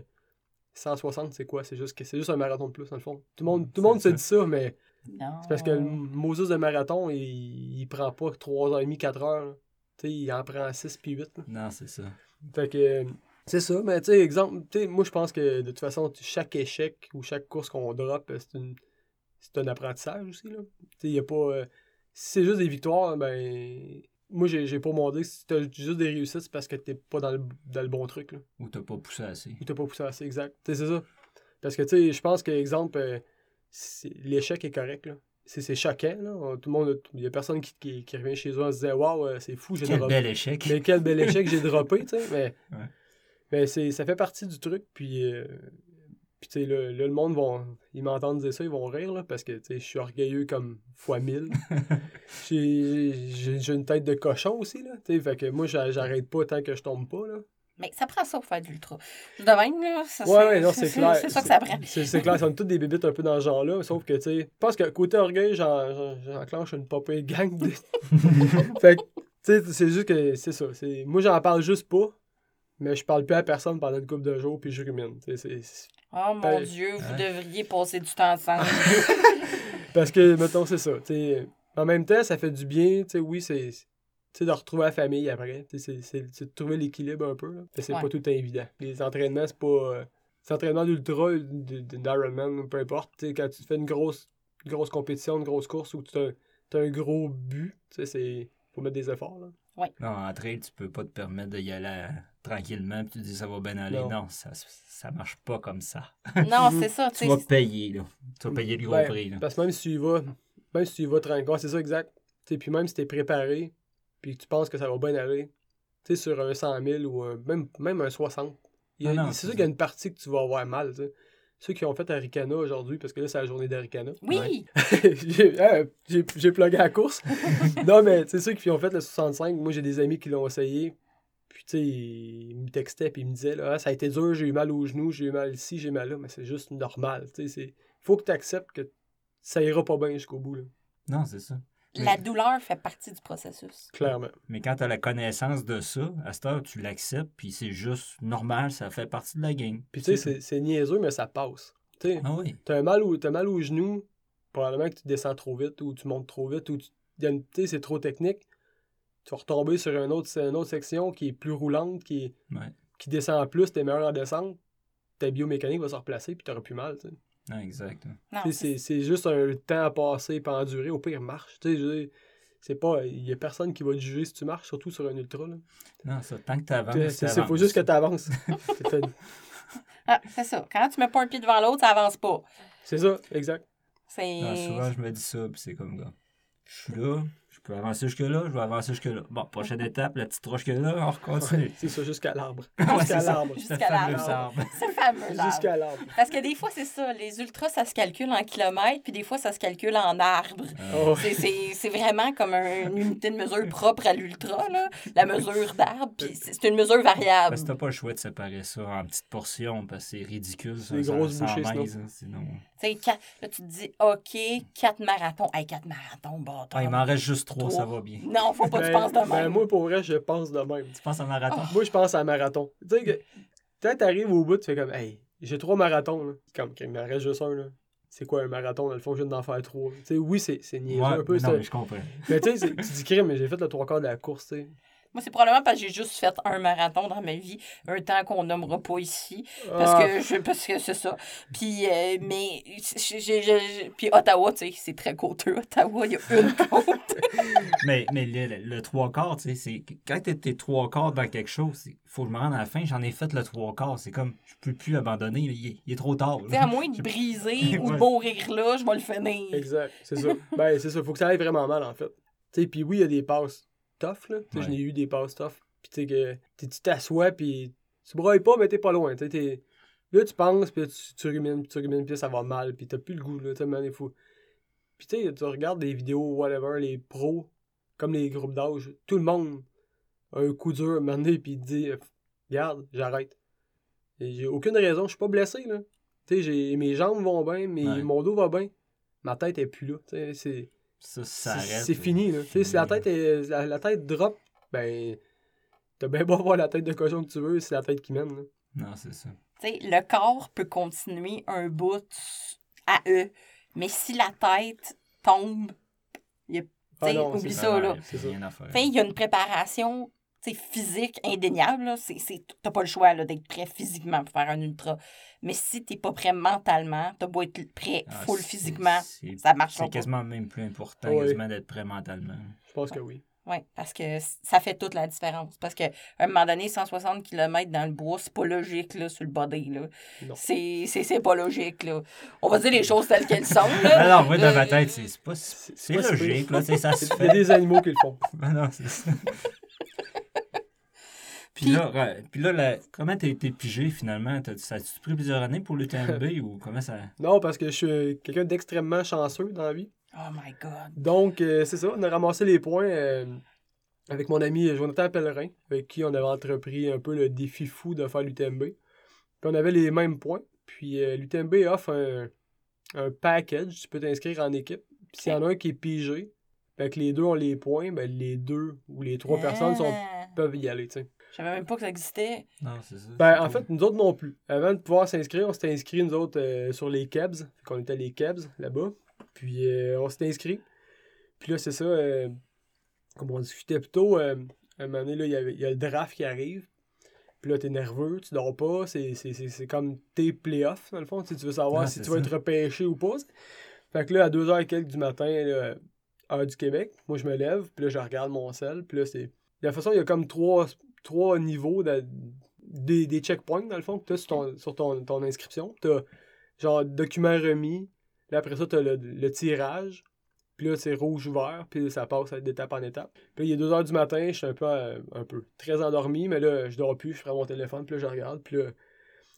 160, c'est quoi? C'est juste, que- c'est juste un marathon de plus, dans le fond. Tout le monde, tout le monde se dit ça, mais Non. c'est parce que le Moses de marathon, il, il prend pas 3h30, 4h. là. Tu sais, il en prend 6 puis 8. là. Non, c'est ça. Fait que c'est ça, mais tu sais, exemple, moi je pense que de toute façon, chaque échec ou chaque course qu'on drop, euh, c'est une c'est un apprentissage aussi. Là. Tu sais, y a pas. euh, si c'est juste des victoires, ben. Moi, j'ai j'ai pas demandé si t'as juste des réussites, c'est parce que t'es pas dans le, dans le bon truc. Là. Ou t'as pas poussé assez. Ou t'as pas poussé assez exact. C'est ça. Parce que, tu sais, je pense que, exemple, euh, l'échec est correct. Là. C'est choquant. Là. On- Tout le monde, il y a personne qui, qui, qui revient chez eux en se disant Waouh, euh, c'est fou, j'ai Quel droppé. bel échec. Mais quel bel échec j'ai droppé, tu sais. Mais, Ouais. mais c'est, ça fait partie du truc. Puis, euh, puis tu sais, là, là, le monde, vont, ils m'entendent dire ça, ils vont rire, là, parce que, tu sais, je suis orgueilleux comme fois mille. j'ai, j'ai, j'ai une tête de cochon aussi, là. Tu sais, fait que moi, j'a- j'arrête pas tant que je tombe pas, là. Mais ça prend ça pour faire de l'ultra. De même, là, ça, Ouais, ouais, non, c'est clair. C'est ça que ça prend. C'est, c'est clair, ils sont toutes des bébites un peu dans ce genre-là, sauf que, tu sais, je pense que côté orgueil, j'en, j'en- j'enclenche une popée gang. De... fait que, tu sais, c'est juste que, c'est ça. C'est... Moi, j'en parle juste pas, mais je parle plus à personne pendant une couple de jours, puis je rumine. C'est, c'est- Oh mon Ben, Dieu, vous ouais. devriez passer du temps ensemble. Parce que, mettons, c'est ça. En même temps, ça fait du bien, tu sais, oui, c'est... Tu sais, de retrouver la famille après. Tu sais, C'est, c'est, c'est de trouver l'équilibre un peu. là. Mais c'est Ouais. pas tout le temps évident. Les entraînements, c'est pas... euh, les entraînements d'ultra, d'Ironman, peu importe. Quand tu fais une grosse, une grosse compétition, une grosse course où tu as, un gros but, tu sais, c'est... Faut mettre des efforts, là. Non, en trail, tu peux pas te permettre d'y aller euh, tranquillement, puis tu dis ça va bien aller. Non. Non, ça, ça marche pas comme ça. non, c'est ça, tu Tu vas payer, là. Tu vas payer le gros Ben, prix, là. Parce que même si tu y vas, même si tu y vas tranquille, c'est ça exact. Tu sais, puis même si tu es préparé, puis que tu penses que ça va bien aller, tu sais, sur un 100 000 ou un- même, même un 60, il y a- Non, non, c'est sûr ça. qu'il y a une partie que tu vas avoir mal. Ceux qui ont fait Aricana aujourd'hui, parce que là, c'est la journée d'Aricana. Oui, j'ai hein, j'ai- j'ai plugué à la course. non, mais c'est ceux qui ont fait le 65. Moi, j'ai des amis qui l'ont essayé. Puis, tu sais, ils me textaient puis ils me disaient là, Ah, ça a été dur, j'ai eu mal aux genoux, j'ai eu mal ici, j'ai mal là. Mais c'est juste normal. Tu sais, c'est- faut que tu acceptes que ça ira pas bien jusqu'au bout, là, Non, c'est ça. la douleur fait partie du processus. clairement. Mais quand tu as la connaissance de ça, à cette heure, tu l'acceptes, puis c'est juste normal, ça fait partie de la game. Puis, tu sais, c'est- niaiseux, mais ça passe. Tu sais, Ah oui. t'as un mal, au, mal aux genoux, probablement que tu descends trop vite ou tu montes trop vite ou il tu sais, c'est trop technique. Tu vas retomber sur une autre, une autre section qui est plus roulante, qui, Ouais. qui descend plus, t'es meilleur en descente. Ta biomécanique va se replacer puis t'auras plus mal. tu sais. Non, exact. C'est, c'est juste un temps à passer et à endurer. Au pire, marche. Tu sais, c'est pas. Il y a personne qui va te juger si tu marches, surtout sur un ultra. Là. Non, ça, tant que tu avances. C'est, faut juste que tu avances. c'est, Ah, c'est ça. Quand tu mets pas un pied devant l'autre, ça avance pas. c'est ça, exact. C'est. Ah, souvent, je me dis ça, puis c'est comme, gars, je suis là, peux avancer jusque-là, je vais avancer jusque-là. Bon, prochaine étape, la petite roche que là, on continue. C'est ça, jusqu'à l'arbre. Jusqu'à l'arbre. Jusqu'à l'arbre. arbre. C'est fameux. Jusqu'à l'arbre. Parce que des fois, c'est ça. Les ultras, ça se calcule en kilomètres, puis des fois, ça se calcule en arbres. Oh. C'est- C'est c'est vraiment comme un- une unité de mesure propre à l'ultra, là. La mesure d'arbre, puis c'est une mesure variable. Parce que t'as pas le choix de séparer ça en petites portions, parce que c'est ridicule. ça, ça- grosses ça bouchées, hein, sinon. Tu sais, quatre- là, tu te dis, OK, quatre marathons. Hey, quatre marathons, bâtard. Ah, il m'en reste juste trois, Trois. ça va bien. Non, faut pas que tu Ben- penses de ben, même. moi, pour vrai, je pense de même. Tu penses en marathon? Moi, je pense à un marathon. Tu sais, que quand t'arrives au bout, tu fais comme, hey, j'ai trois marathons. Là. C'est Comme, qu'il m'en reste juste un. Là. C'est quoi un marathon? Dans le fond, je viens d'en faire trois. Tu sais, oui, c'est, c'est niaiseux Ouais, un peu. mais non, mais je comprends. Mais tu sais, tu dis crime, mais j'ai fait le trois quarts de la course, tu sais. Moi, c'est probablement parce que j'ai juste fait un marathon dans ma vie, un temps qu'on nommera pas ici. Parce Ah, que je parce que c'est ça. Puis, euh, mais, puis Ottawa, tu sais, c'est très côteux. Ottawa, il y a une côte. mais mais le, le- trois quarts, tu sais, c'est quand t'es trois quarts dans quelque chose, il faut que je me rende à la fin, j'en ai fait le trois quarts. C'est comme, je peux plus abandonner, il est, il est trop tard. Tu à moins de briser ou de mourir là, je vais le finir. Exact, c'est ça. ben, c'est ça. Faut que ça aille vraiment mal, en fait. Tu sais, puis oui, il y a des passes tough, là. Ouais. j'en ai eu des passes tough. Puis tu sais, que tu t'assois, puis tu pas, mais t'es pas loin. T'es- Là, tu penses, puis tu, tu rumines, puis tu rumines, puis ça va mal, puis t'as plus le goût, là. Tu man, faut. Puis tu sais, tu regardes des vidéos, whatever, les pros, comme les groupes d'âge, tout le monde a un coup dur à un moment donné, puis il dit, regarde, j'arrête. Et j'ai aucune raison, je suis pas blessé, là. Tu sais, j'ai- mes jambes vont bien, mes- Ouais. mon dos va bien. Ma tête est plus là. Tu sais, c'est. Ça, ça C'est arrête. c'est fini, là. Tu sais, si la tête, est, la, la tête drop, ben, t'as bien beau avoir la tête de cochon que tu veux, c'est la tête qui mène, là. Non, c'est ça. sais, le corps peut continuer un bout à eux, mais si la tête tombe, il y a, Ah non, oublie ça, là. Il y a une préparation tu physique indéniable. là. C'est, c'est, t'as pas le choix là, d'être prêt physiquement pour faire un ultra. Mais si t'es pas prêt mentalement, t'as beau être prêt Ah, full c'est- physiquement, c'est- ça marche C'est pas. quasiment même plus important Oui. quasiment d'être prêt mentalement. Je pense que oui. Oui, parce que ça fait toute la différence. Parce qu'à un moment donné, 160 km dans le bois, c'est pas logique là, sur le body. C'est, c'est, c'est pas logique. Là. On va dire les choses telles qu'elles sont. Là. non, moi, dans ma tête, c'est c'est pas c'est c'est logique, là, tu ça se Il y a fait. des animaux qui le font. Non, c'est ça. Puis Puis- là, ouais, puis là la- comment t'as été pigé finalement? T'as- Ça a-tu pris plusieurs années pour l'UTMB ou comment ça? Non, parce que je suis quelqu'un d'extrêmement chanceux dans la vie. Oh my God. Donc, euh, c'est ça, on a ramassé les points euh, avec mon ami Jonathan Pellerin, avec qui on avait entrepris un peu le défi fou de faire l'UTMB. Puis on avait les mêmes points. Puis euh, l'UTMB offre un, un package, tu peux t'inscrire en équipe. Puis s'il y en a un qui est pigé, fait que les deux ont les points, ben les deux ou les trois personnes sont, peuvent y aller, tu sais. Je savais même pas que ça existait. Non, c'est ça. Ben, en cool. fait, nous autres non plus. Avant de pouvoir s'inscrire, on s'était inscrits, nous autres, euh, sur les Kebs. Fait qu'on était les Kebs, là-bas. Puis, euh, on s'était inscrits. Puis là, c'est ça, euh, comme on discutait plus tôt, euh, à un moment donné, là, il y a le draft qui arrive. Puis là, t'es nerveux, tu dors pas. C'est, c'est, c'est, c'est comme tes playoffs, dans le fond. Tu sais, tu veux savoir si tu vas être repêché ou pas. Fait que là, à 2h et quelques du matin, là, heure du Québec, moi, je me lève. Puis là, je regarde mon sel. Puis là, c'est... De la façon, il y a comme trois, trois niveaux de- des, des checkpoints, dans le fond, que tu as sur, ton, sur ton, ton inscription. Tu as genre document remis. Là, après ça, tu as le, le tirage. Puis là, c'est rouge ouvert. Puis ça passe d'étape en étape. Puis il est 2 h du matin. Je suis un peu, euh, un peu très endormi. Mais là, je dors plus. Je prends mon téléphone. Puis là, je regarde. Puis là,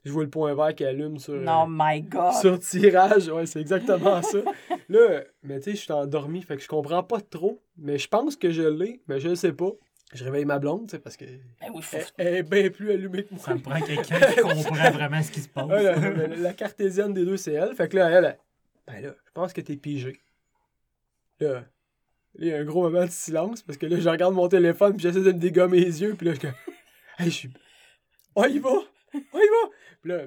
je vois le point vert qui allume sur. Non, my God. sur tirage, ouais, c'est exactement ça. Là, mais tu sais, je suis endormi, fait que je comprends pas trop. Mais je pense que je l'ai, mais je le sais pas. Je réveille ma blonde, tu sais, parce que Ben oui, faut... elle, elle est bien plus allumée que moi. Ça me prend quelqu'un qui comprend vraiment ce qui se passe. Ouais, la, la- la cartésienne des deux, c'est elle. Fait que là, elle, elle, ben là, je pense que t'es pigé. Là, là, il y a un gros moment de silence, parce que là, je regarde mon téléphone, puis j'essaie de me dégommer les yeux, puis là, je hey, je suis. Oh, il va! Oh, il va! Puis là,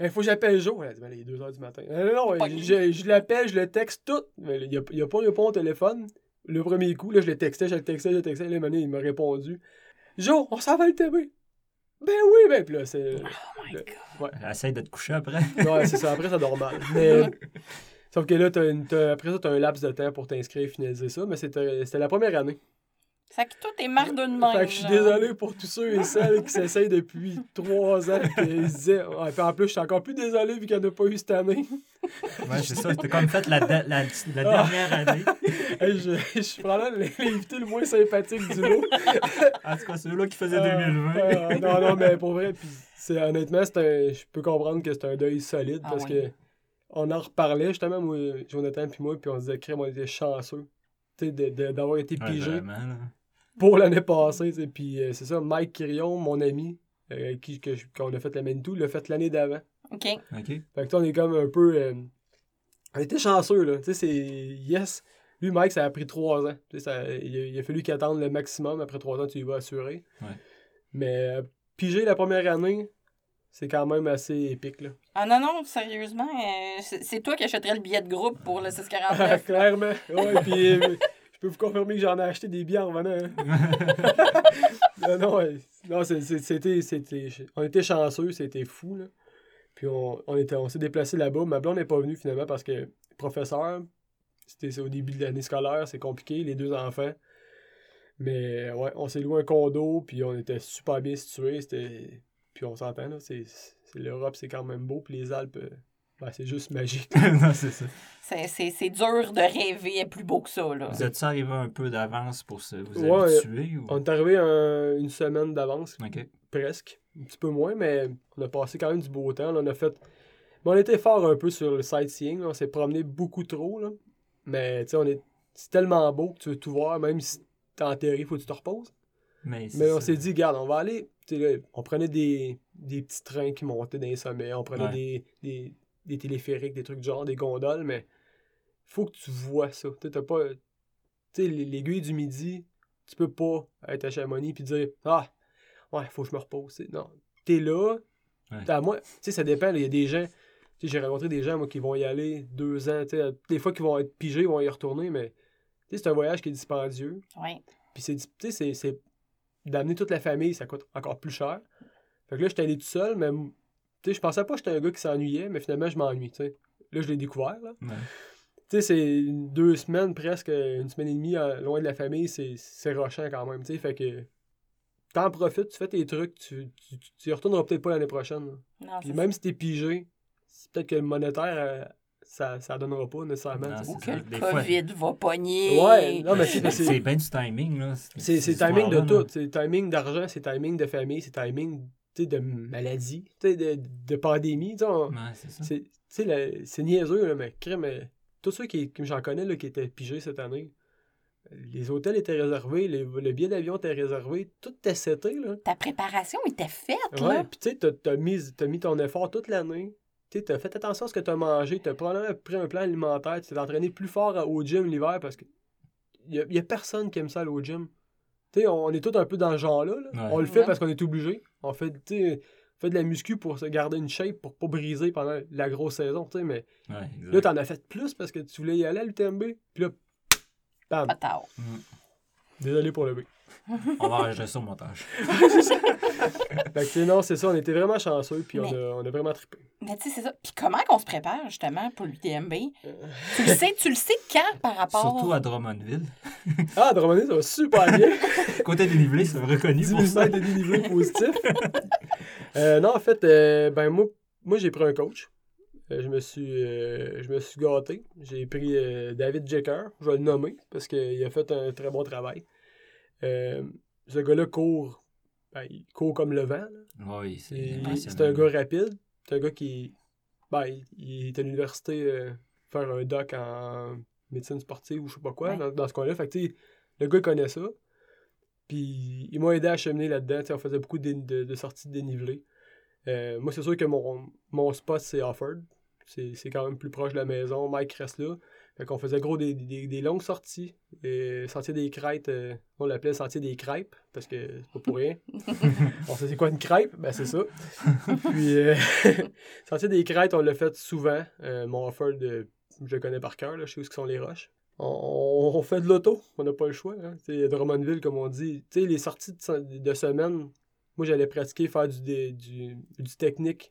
il faut que j'appelle Joe. Elle a dit, ben, il est 2h du matin. Non, non, je, je- je l'appelle, je le texte tout. Mais il a, il a pas répondu au téléphone. Le premier coup, là, je le textais, je le textais, je le textais. Là, un moment donné, il m'a répondu. Joe, on s'en va le TV. Ben oui, ben, puis là, c'est. Oh my God. Essaye de te coucher après. Ouais, c'est ça. Après, ça dort mal. Mais. Sauf que là, t'as une- t'as- après ça, t'as un laps de temps pour t'inscrire et finaliser ça. Mais c'était c'était la première année. Ça que toi, t'es marre de même. Fait que je suis désolé pour tous ceux et celles qui s'essayent depuis trois ans. Puis ils disaient. Ouais, puis en plus, je suis encore plus désolé vu qu'il n'y en a pas eu cette année. Ouais, c'est ça. T'as comme fait la, de- la, la Ah. dernière année. Hey, je, je suis probablement l'invité le moins sympathique du lot. En tout cas, ceux-là qui faisaient Ah, 2020. ah, non, non, mais pour vrai, puis c'est honnêtement, c'est un, je peux comprendre que c'est un deuil solide Ah parce oui. que on en reparlait justement, moi, Jonathan puis moi, puis on se disait, crème, on était chanceux tu sais, de- de- d'avoir été Ouais, pigé. Pour l'année passée. tu sais. Puis euh, c'est ça, Mike Quirion, mon ami, euh, qui, que, qu'on a fait la Manitou, l'a fait l'année d'avant. OK. OK. Fait que toi, on est comme un peu. euh, on était chanceux, là. Tu sais, c'est. Yes. Lui, Mike, ça a pris trois ans. Tu sais, ça, il, a, il a fallu qu'il attende le maximum. Après trois ans, tu y vas assurer. Ouais. Mais euh, piger la première année, c'est quand même assez épique, là. Ah non, non, sérieusement, euh, c'est c'est toi qui achèterais le billet de groupe pour le 649. Clairement. Ouais, puis je peux vous confirmer que j'en ai acheté des biens en revenant. hein. non, non, ouais. c'était, c'était. On était chanceux, c'était fou, là. Puis on, on, était, on s'est déplacé là-bas. Ma blonde n'est pas venue finalement parce que professeur, c'était au début de l'année scolaire, c'est compliqué, les deux enfants. Mais ouais, on s'est loué un condo, puis on était super bien situés. C'était... Puis on s'entend, là, c'est, c'est l'Europe, c'est quand même beau, puis les Alpes, euh, ben, c'est juste magique. non, c'est ça. C'est- C'est c'est dur de rêver plus beau que ça, là. Vous êtes-tu arrivé un peu d'avance pour se, vous Ouais, habituer? Ou... On est arrivé un- une semaine d'avance, presque. Un petit peu moins, mais on a passé quand même du beau temps. là. on a fait. bon, on était fort un peu sur le sightseeing. là. On s'est promené beaucoup trop. Là. Mais tu sais, on est. C'est tellement beau que tu veux tout voir, même si t'es enterré, il faut que tu te reposes. Mais, Mais on ça. s'est dit, regarde, on va aller. là, on prenait des, des petits trains qui montaient dans les sommets, on prenait Ouais. des, des, des téléphériques, des trucs du genre, des gondoles, mais faut que tu vois ça. Tu sais, t'as pas. Tu sais, l'aiguille du midi, tu peux pas être à Chamonix puis dire Ah, ouais, faut que je me repose. Non. T'es là, À moi, tu sais, ça dépend. Il y a des gens. J'ai rencontré des gens, moi, qui vont y aller deux ans. Des fois, qui vont être pigés, ils vont y retourner, mais c'est un voyage qui est dispendieux. Oui. Puis c'est, c'est, d'amener toute la famille, ça coûte encore plus cher. Fait que là, j'étais allé tout seul, mais je pensais pas que j'étais un gars qui s'ennuyait, mais finalement, je m'ennuie. Là, je l'ai découvert. Là. Tu sais, c'est deux semaines, presque une semaine et demie loin de la famille, c'est, c'est rochant quand même. Tu sais, fait que t'en profites, tu fais tes trucs, tu, tu, tu y retourneras peut-être pas l'année prochaine. Puis même si t'es pigé, c'est peut-être que le monétaire, euh, ça, ça donnera pas nécessairement. Ou que le COVID va pogner. Ouais, non, mais c'est. C'est bien du timing, là. C'est timing de tout. C'est timing d'argent, c'est timing de famille, c'est timing de maladie, de, de pandémie. C'est niaiseux, là, mais crème, tous ceux qui, j'en connais là, qui étaient pigés cette année, les hôtels étaient réservés, le billet d'avion était réservé, tout était seté. Là. Ta préparation était faite. Ouais, puis tu sais, t'as mis, as mis ton effort toute l'année. Tu as fait attention à ce que tu as mangé, tu as probablement pris un plan alimentaire, tu t'es entraîné plus fort au gym l'hiver parce que il n'y a, personne qui aime ça au gym. Tu sais, on est tous un peu dans ce genre-là. On le fait parce qu'on est obligé. On fait, fait de la muscu pour se garder une shape, pour pas briser pendant la grosse saison, tu sais, mais ouais, là, t'en as fait plus parce que tu voulais y aller à l'UTMB, puis là, bam. Mm. Désolé pour le B. On va enregistrer ça au montage. fait que, non, c'est ça, on était vraiment chanceux, puis on, a, on a vraiment trippé. Mais tu sais, c'est ça. Puis comment qu'on se prépare, justement, pour l'UTMB? Tu le sais, tu le sais quand par rapport... Surtout à Drummondville. ah, à Drummondville, ça va super bien. Côté dénivelé, c'est reconnu pour ça. de dénivelé positif. euh, non, en fait, euh, ben moi, moi j'ai pris un coach. Euh, je me suis je me suis gâté. J'ai pris David Jecker, je vais le nommer, parce qu'il a fait un très bon travail. Ce gars-là court ben, il court comme le vent. Oui, c'est C'est un gars rapide. C'est un gars qui ben, il est à l'université euh, faire un doc en médecine sportive ou je sais pas quoi, dans, ce coin-là. Fait que, le gars, il connaît ça. Puis il m'a aidé à cheminer là-dedans. On faisait beaucoup de, de, sorties dénivelées. Euh, moi, c'est sûr que mon, mon spot, c'est Offord. C'est quand même plus proche de la maison. Mike reste là. Fait qu'on faisait gros des, des, longues sorties. Et sentier des crêtes, euh, on l'appelait sentier des crêpes, parce que c'est pas pour rien. on sait c'est quoi une crêpe? Ben c'est ça. Puis euh, sentier des crêtes, on l'a fait souvent. Euh, mon offer de je le connais par cœur, je sais où sont les roches. On, fait de l'auto, on n'a pas le choix. Hein. Drummondville, comme on dit. sais les sorties de, semaine, moi j'allais pratiquer, faire du, du, du technique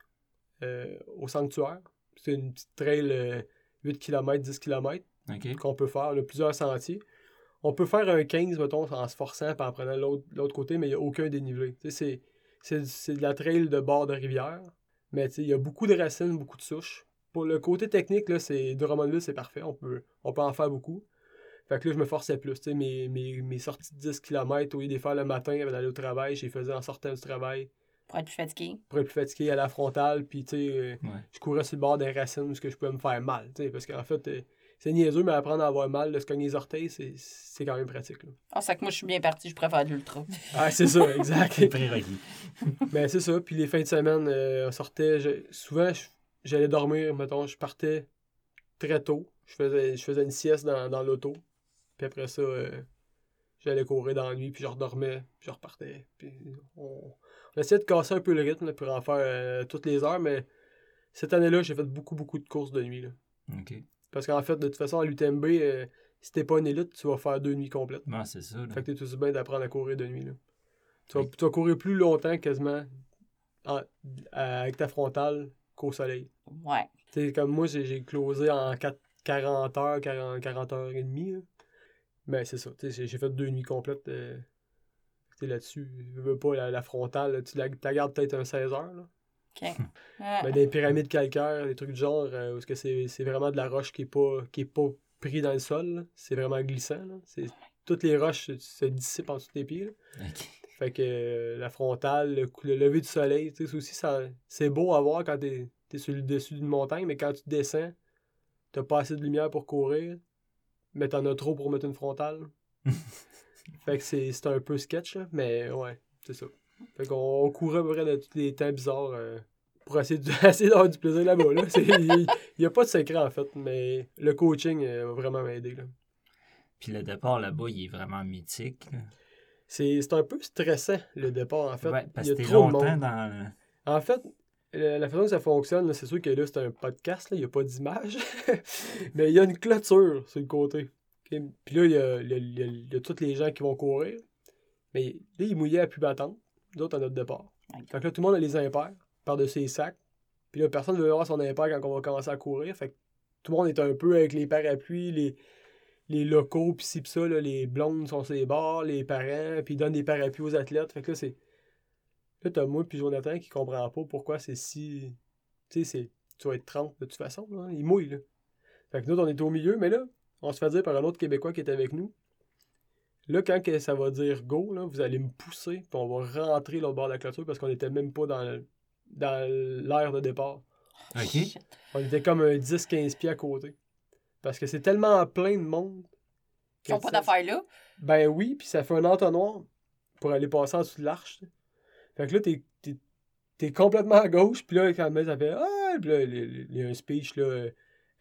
au sanctuaire. C'est une petite trail 8 km, 10 km qu'on peut faire. On a plusieurs sentiers. On peut faire un 15, mettons, en se forçant et en prenant l'autre côté, mais il n'y a aucun dénivelé. C'est, de la trail de bord de rivière, mais il y a beaucoup de racines, beaucoup de souches. Pour le côté technique, c'est, de c'est parfait. On peut, on peut en faire beaucoup. Fait que là, je me forçais plus. Mes, mes, mes sorties de 10 km, au lieu de les faire le matin avant d'aller au travail, je les faisais en sortant du travail. Pour être plus fatigué. Pour être plus fatigué à la frontale, puis tu sais, euh, je courais sur le bord des racines parce que je pouvais me faire mal, tu sais, parce qu'en fait, euh, c'est niaiseux, mais apprendre à avoir mal, de se cogner les orteils, c'est quand même pratique. Là. Ah, c'est que moi, je suis bien parti, je préfère l'ultra. ah, c'est ça, exact. c'est prérequis. ben, c'est ça, puis les fins de semaine, euh, on sortait, souvent, j'allais dormir, mettons, je partais très tôt, je faisais, je faisais une sieste dans, dans l'auto, puis après ça, j'allais courir dans la nuit, puis je redormais, puis je repartais, puis on on essayé de casser un peu le rythme pour en faire euh, toutes les heures, mais cette année-là, j'ai fait beaucoup, beaucoup de courses de nuit. Là. Parce qu'en fait, de toute façon, à l'UTMB, euh, si t'es pas une élite, tu vas faire deux nuits complètes. Ah, c'est ça. Fait que t'es tout bien d'apprendre à courir de nuit. Là. Tu, vas, courir plus longtemps quasiment avec ta frontale qu'au soleil. Ouais. comme moi, j'ai closé en 40 heures, 40, 40 heures et demie. Mais c'est ça. J'ai fait deux nuits complètes. Euh, là-dessus. Je veux pas la, frontale, tu la, gardes peut-être un 16 heures. Là. OK. Mais des pyramides calcaires, des trucs du genre, euh, où c'est, c'est vraiment de la roche qui est pas, qui est pas pris dans le sol. C'est vraiment glissant. Là. C'est, toutes les roches se dissipent en dessous tes pieds. Fait que euh, la frontale, le, lever du soleil, c'est aussi ça, c'est beau à voir quand t'es, es sur le dessus d'une montagne, mais quand tu descends, t'as pas assez de lumière pour courir, mais t'en as trop pour mettre une frontale. Fait que c'est un peu sketch, là, mais ouais, c'est ça. Fait qu'on courait à peu près de tous les temps bizarres euh, pour essayer d'avoir du plaisir là-bas. Il n'y a pas de secret, en fait, mais le coaching euh, va vraiment m'aider. Puis le départ là-bas, il est vraiment mythique. C'est un peu stressant, le départ, en fait. Ouais, parce que trop longtemps dans... En fait, la, façon que ça fonctionne, c'est sûr que là, c'est un podcast, il n'y a pas d'image. mais il y a une clôture sur le côté. Puis là, il y a, y, a, tous les gens qui vont courir. Mais là, il mouillait à plus battante. D'autres à notre départ. Fait que là, tout le monde a les impairs par-dessus les sacs. Puis là, personne ne veut avoir son impair quand on va commencer à courir. Fait que tout le monde est un peu avec les parapluies, les, les locaux, puis ci, pis ça, là, les blondes sont sur les bords, les parents, puis ils donnent des parapluies aux athlètes. Fait que là, c'est. Là, t'as moi puis Jonathan qui comprend pas pourquoi c'est si. Tu sais, tu vas être 30 de toute façon, là. Il mouille, là. Fait que nous, on est au milieu, mais là, on se fait dire par un autre Québécois qui est avec nous. Là, quand que ça va dire go, là, vous allez me pousser, puis on va rentrer l'autre bord de la clôture parce qu'on était même pas dans, dans l'air de départ. OK. On était comme un 10-15 pieds à côté. Parce que c'est tellement plein de monde. Ils n'ont pas d'affaires là? Ben oui, puis ça fait un entonnoir pour aller passer en dessous de l'arche. Fait que là, t'es, t'es, complètement à gauche, puis là, quand même, ça fait Ah, puis là, il y a un speech là,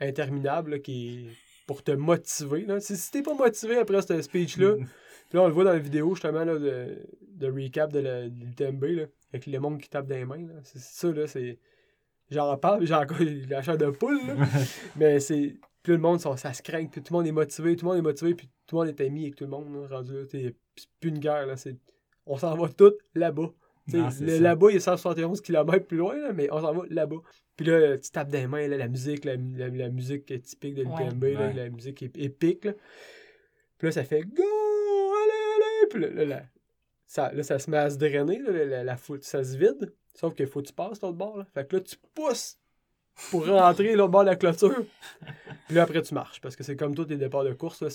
interminable qui est pour te motiver. Là. Si, si t'es pas motivé après ce speech-là, puis là, on le voit dans la vidéo justement là, de, de recap de l'UTMB, avec les mondes qui tapent dans les mains. C'est ça, là, c'est. J'en parle, j'ai encore la chair de poule, là. mais c'est tout le monde, ça, se craint, puis tout le monde est motivé, tout le monde est motivé, puis tout le monde est ami avec tout le monde, là, rendu là. C'est plus une guerre, là. On s'en va tous là-bas. Là-bas, il est 171 km plus loin, là, mais on s'en va là-bas. Puis là, tu tapes des mains, là, la musique, la, la, musique typique de l'UTMB, la musique épique. Là. Puis là, ça fait Go! Allez, allez! Puis là, là, ça, là, ça se met à se drainer, là, la, la, foule, ça se vide. Sauf qu'il faut que tu passes l'autre bord. Là. Fait que là, tu pousses pour rentrer l'autre bord de la clôture. Puis là, après, tu marches. Parce que c'est comme tous les départs de course, là,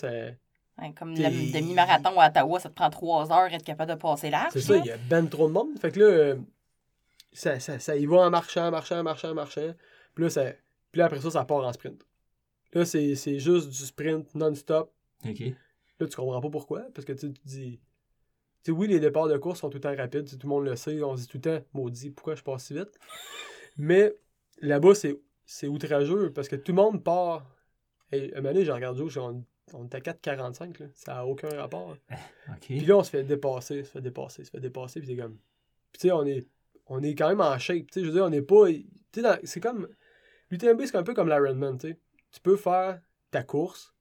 c'est. comme le demi-marathon à Ottawa, ça te prend trois heures être capable de passer large. C'est ça, il y a ben trop de monde. Fait que là, euh, ça, ça, ça y va en marchant, marchant, marchant, marchant. Puis là, ça, puis là après ça, ça part en sprint. Là, c'est juste du sprint non-stop. OK. Là, tu comprends pas pourquoi. Parce que tu dis. Tu sais, oui, les départs de course sont tout le temps rapides. Tout le monde le sait. On se dit tout le temps, maudit, pourquoi je passe si vite? Mais là-bas, c'est outrageux parce que tout le monde part. Et un moment donné, j'ai regardé, on, était à 4,45, là. Ça n'a aucun rapport. Puis là, on se fait dépasser, se fait dépasser, se fait dépasser. Puis c'est comme. Puis tu sais, on est, on est quand même en shape. Tu sais, je veux dire, on n'est pas. Tu sais, c'est comme. L'UTMB, c'est un peu comme l'Ironman, tu sais. Tu peux faire ta course,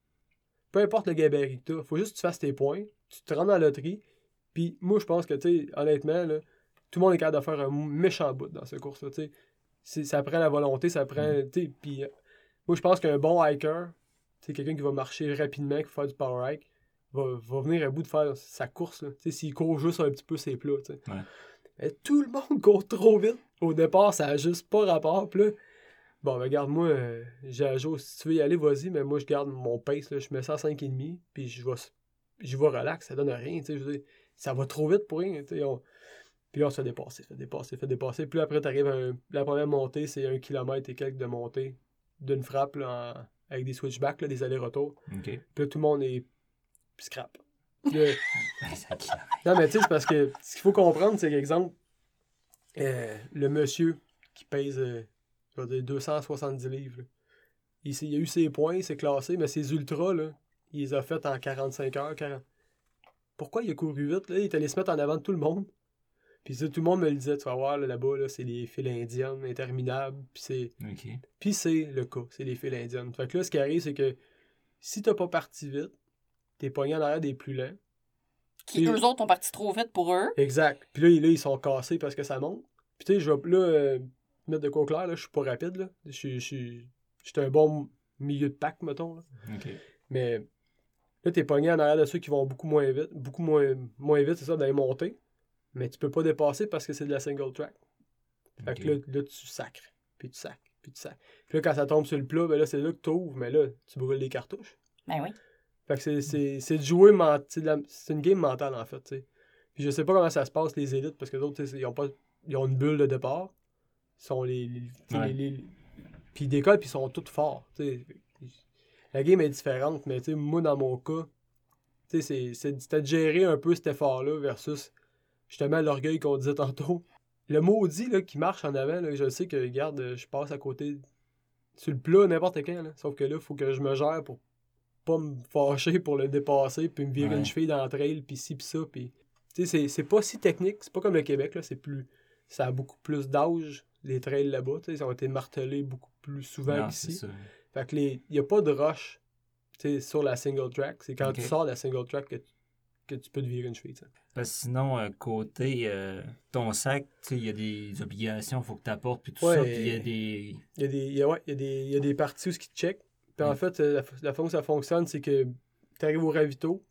peu importe le gabarit que tu as. faut juste que tu fasses tes points, tu te rends dans la loterie. Puis moi, je pense que, tu sais, honnêtement, là, tout le monde est capable de faire un méchant bout dans cette course-là, tu sais. Ça prend la volonté, ça prend. Mm. Tu sais, puis euh, moi, je pense qu'un bon hiker, c'est quelqu'un qui va marcher rapidement, qui va faire du power hike, va, va venir à bout de faire sa course. S'il court juste un petit peu plats. Mais tout le monde court trop vite. Au départ, ça n'a juste pas rapport. Puis bon, regarde, moi, euh, j'ai si tu veux y aller, vas-y, mais moi, je garde mon pace. Là, je mets ça à 5,5, puis je vais, je vais relax, ça donne rien. Je ça va trop vite pour rien. On, puis là, on se fait dépasser, fait dépasser, fait dépasser. Puis après, tu arrives à la première montée, c'est un kilomètre et quelques de montée d'une frappe là, avec des switchbacks, des allers-retours. Puis là, tout le monde est scrap. non, mais tu sais, c'est parce que ce qu'il faut comprendre, c'est qu'exemple, euh, le monsieur qui pèse euh, je dire 270 livres, il, il, a eu ses points, il s'est classé, mais ses ultras, là, il les a fait en 45 heures. 40... Pourquoi il a couru vite? Là? Il est allé se mettre en avant de tout le monde. Puis tout le monde me le disait, tu vas voir, là-bas, là, c'est les files indiennes interminables. Puis c'est Puis c'est le cas, c'est les files indiennes. Fait que là, ce qui arrive, c'est que si t'as pas parti vite, t'es pogné en arrière des plus lents. Qui, eux autres, ont parti trop vite pour eux. Exact. Puis là, ils sont cassés parce que ça monte. Puis tu sais, je vais là, euh, mettre de quoi clair, là, je suis pas rapide, là. Je suis un bon milieu de pack, mettons, là. Mais là, t'es pogné en arrière de ceux qui vont beaucoup moins vite. Beaucoup moins, moins vite, c'est ça, d'aller monter mais tu peux pas dépasser parce que c'est de la single track. Fait que là, là, tu sacres, puis tu sacres, puis tu sacres. Puis là, quand ça tombe sur le plat, ben là, c'est là que tu ouvres, mais là, tu brûles les cartouches. Ben oui. Fait que c'est, c'est, de jouer, c'est une game mentale, en fait, tu Puis je sais pas comment ça se passe, les élites, parce que d'autres, ils ont pas, ils ont une bulle de départ. Ils sont les, les, puis ils décollent, puis ils sont tous forts, tu La game est différente, mais tu sais, moi, dans mon cas, tu sais, c'est, c'est de gérer un peu cet effort-là versus justement l'orgueil qu'on disait tantôt. Le maudit là, qui marche en avant, là, je sais que, regarde, je passe à côté sur le plat n'importe quand. Là. Sauf que là, il faut que je me gère pour pas me fâcher pour le dépasser, puis me virer une cheville dans le trail, puis ci, puis ça. Puis... C'est, c'est pas si technique, c'est pas comme le Québec, là, c'est plus. ça a beaucoup plus d'âge, les trails là-bas. Ils ont été martelés beaucoup plus souvent qu'ici. Fait que il n'y a pas de rush sur la single track. C'est quand tu sors de la single track que, que tu peux te virer une cheville. Parce que sinon, euh, côté euh, ton sac, il y a des obligations, il faut que tu apportes, puis tout ça. Puis il y a des. Il y a des, y a, ouais, y a des, y a des parties où ce qui te check. Puis en fait, euh, la, la façon que ça fonctionne, c'est que tu arrives au ravito,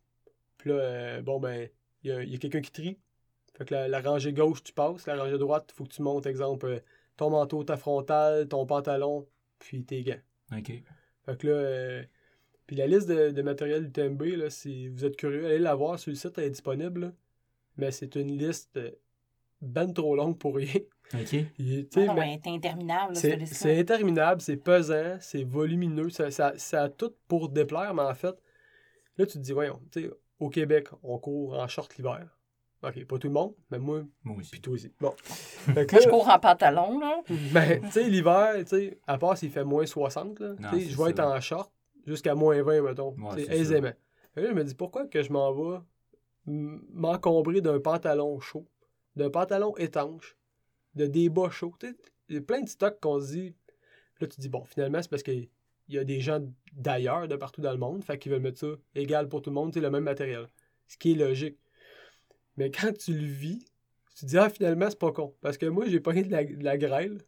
puis là, bon, ben, il y a, y a quelqu'un qui trie. Fait que la, rangée gauche, tu passes. La rangée droite, il faut que tu montes, exemple, ton manteau, ta frontale, ton pantalon, puis tes gants. OK. Fait que là, puis la liste de, de matériel UTMB, là, si vous êtes curieux, allez la voir sur le site, elle est disponible. Mais c'est une liste ben trop longue pour rien. OK. mais c'est interminable, C'est interminable, c'est pesant, c'est volumineux, ça, ça, ça, a tout pour déplaire, mais en fait, là, tu te dis, voyons, tu sais, au Québec, on court en short l'hiver. OK, pas tout le monde, mais moi, moi aussi. puis toi aussi. Bon. moi, je cours en pantalon, là. Ben, tu sais, l'hiver, tu sais, à part s'il fait moins 60, là, je vais être en short jusqu'à moins 20, mettons, ouais, aisément. là, je me dis, pourquoi que je m'en vais m'encombrer d'un pantalon chaud, d'un pantalon étanche, de des bas chauds. Il y a plein de stocks qu'on se dit. Là, tu dis, bon, finalement, c'est parce qu'il y a des gens d'ailleurs, de partout dans le monde, fait qu'ils veulent mettre ça égal pour tout le monde, c'est le même matériel. Ce qui est logique. Mais quand tu le vis, tu te dis, ah, finalement, c'est pas con. Parce que moi, j'ai pas de la, de la grêle.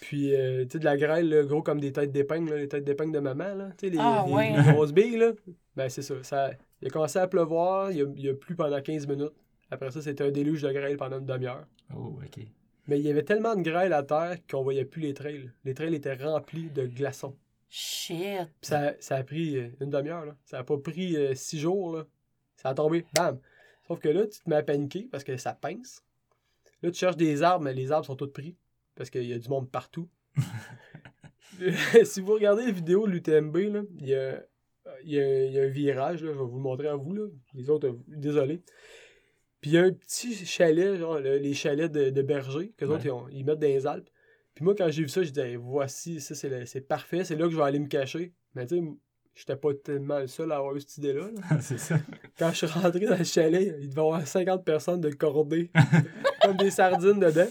Puis, euh, tu sais, de la grêle, gros comme des têtes d'épingle, les têtes d'épingle de maman, là. Tu sais, les, ah, grosses billes, là. Ben, c'est ça. ça. Il a commencé à pleuvoir, il a, a plu pendant 15 minutes. Après ça, c'était un déluge de grêle pendant une demi-heure. Oh, OK. Mais il y avait tellement de grêle à terre qu'on voyait plus les trails. Les trails étaient remplis de glaçons. Shit! Ça, ça, a pris euh, une demi-heure, là. Ça a pas pris euh, six jours, là. Ça a tombé, bam! Sauf que là, tu te mets à paniquer parce que ça pince. Là, tu cherches des arbres, mais les arbres sont tous pris parce qu'il y a du monde partout. si vous regardez les vidéos de l'UTMB, il y a y, a, un virage, là, je vais vous le montrer à vous. Là. Les autres, désolé. Puis il y a un petit chalet, genre les chalets de, de berger, que autres, ils, mettent dans les Alpes. Puis moi, quand j'ai vu ça, je disais, voici, ça, c'est parfait, c'est là que je vais aller me cacher. Mais tu sais, j'étais pas tellement le seul à avoir eu cette idée-là. c'est ça. Quand je suis rentré dans le chalet, il devait y avoir 50 personnes de cordées, comme des sardines dedans.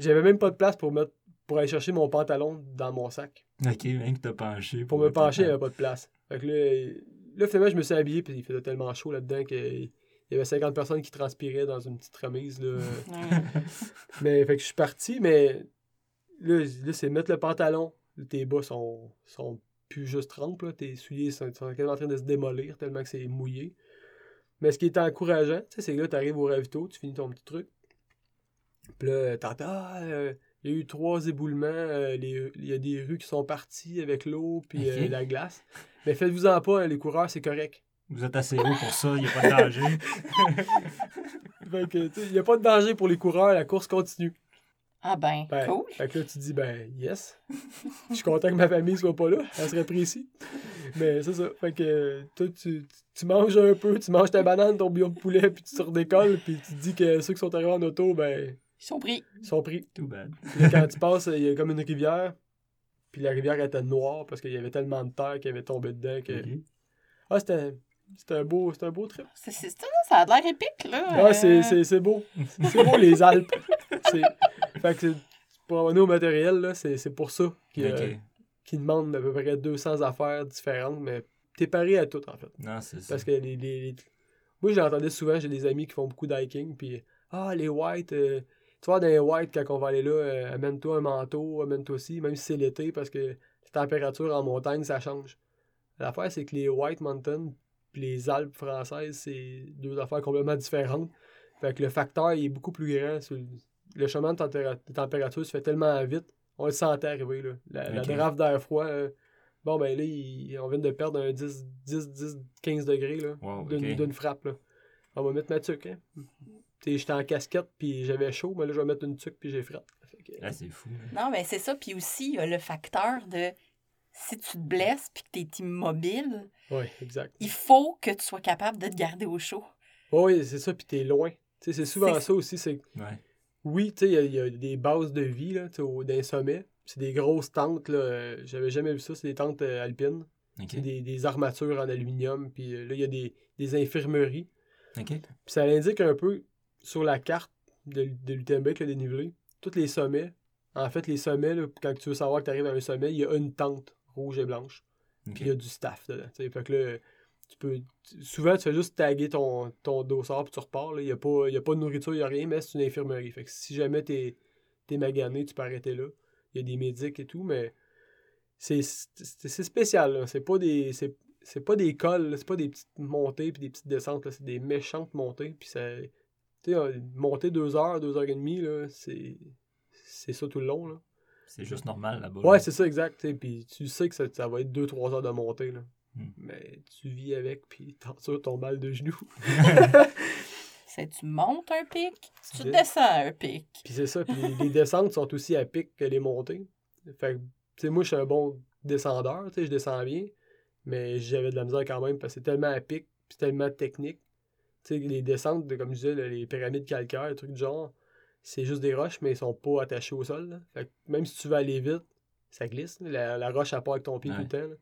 J'avais même pas de place pour mettre pour aller chercher mon pantalon dans mon sac. Ok, même que t'as penché. Pour, me pencher, il n'y avait pas de place. Fait que là, là, finalement, je me suis habillé, puis il faisait tellement chaud là-dedans qu'il y avait 50 personnes qui transpiraient dans une petite remise. Là. mais fait que je suis parti, mais là, là c'est mettre le pantalon. Tes bas sont, sont plus juste trempes, là. tes souliers sont, sont en train de se démolir tellement que c'est mouillé. Mais ce qui est encourageant, c'est que là, tu arrives au ravito, tu finis ton petit truc. Puis là, t'entends, ah, euh, il y a eu trois éboulements. Euh, il y a des rues qui sont parties avec l'eau puis euh, la glace. Mais faites-vous-en pas, hein, les coureurs, c'est correct. Vous êtes assez haut pour ça, il n'y a pas de danger. il n'y a pas de danger pour les coureurs, la course continue. Ah ben, cool. Fait que là, tu dis, ben, yes. Je suis content que ma famille soit pas là. Elle serait précis. Mais c'est ça. Fait que toi, tu, tu, manges un peu, tu manges ta banane, ton bouillon de poulet, puis tu sors d'école, puis tu te dis que ceux qui sont arrivés en auto, ben, ils sont pris. Ils sont pris. Too bad. quand tu passes, il y a comme une rivière. Puis la rivière était noire parce qu'il y avait tellement de terre qui avait tombé dedans que. Ah, c'était. C'était un beau, un beau trip. C'est ça, ça a l'air épique, là. Ah, c'est beau. c'est beau, les Alpes. Fait que pour revenir au matériel, là, c'est pour ça qu'ils euh, demandent à peu près 200 affaires différentes, mais t'es paré à tout, en fait. Non, c'est ça. Parce que les, les, Moi, j'entendais souvent, j'ai des amis qui font beaucoup d'hiking, puis ah, les whites, euh, tu vois, dans les whites, quand on va aller là, euh, amène-toi un manteau, amène-toi aussi, même si c'est l'été, parce que la température en montagne, ça change. L'affaire, c'est que les White Mountains puis les Alpes françaises, c'est deux affaires complètement différentes. Fait que le facteur est beaucoup plus grand. le chemin de, température se fait tellement vite, on le sentait arriver. Là. La, okay. d'air froid, euh, bon, ben là, on vient de perdre un 10, 10, 10 15 degrés là, d'une, frappe. Là. On va mettre ma tuque. Hein? J'étais en casquette, puis j'avais chaud, mais là, je vais mettre une tuque, puis j'ai fret. Ah, c'est fou. Non, mais c'est ça. Puis aussi, il y a le facteur de si tu te blesses puis que tu es immobile, oui, exact. il faut que tu sois capable de te garder au chaud. Oui, c'est ça, puis tu es loin. c'est souvent ça aussi. c'est Oui, tu sais, il y, a des bases de vie là, les sommets. C'est des grosses tentes. là. J'avais jamais vu ça. C'est des tentes euh, alpines. C'est des, des, armatures en aluminium. Puis euh, là, il y a des, des infirmeries. Puis ça indique un peu sur la carte de, de l'UTMB avec le dénivelé. Tous les sommets. En fait, les sommets, là, quand tu veux savoir que tu arrives à un sommet, il y a une tente rouge et blanche. Puis il y a du staff dedans. Fait que là, tu peux. Souvent, tu fais juste taguer ton, ton dossard puis tu repars. Il n'y a, pas, a pas de nourriture, il n'y a rien, mais c'est une infirmerie. Fait que si jamais t'es es magané, tu peux arrêter là. Il y a des médics et tout, mais c'est spécial. C'est pas des. C'est pas des cols, c'est pas des petites montées puis des petites descentes, c'est des méchantes montées. Puis ça. Tu sais, monter deux heures, deux heures et demie, c'est. C'est ça tout le long. Là. C'est juste normal là-bas. Ouais, c'est ça, exact. Puis tu sais que ça, ça, va être deux, trois heures de montée. Là. Hmm. Mais tu vis avec, puis t'en sûr ton mal de genoux. c'est tu montes un pic, tu descends un pic. Puis c'est ça, puis les descentes sont aussi à pic que les montées. Fait que, tu sais, moi, je suis un bon descendeur, tu sais, je descends bien, mais j'avais de la misère quand même parce que c'est tellement à pic, puis tellement technique. Tu sais, les descentes, de, comme je disais, les pyramides calcaires, des trucs du genre, c'est juste des roches, mais ils sont pas attachés au sol. Fait que même si tu veux aller vite, ça glisse. La, roche, à part avec ton pied tout le temps.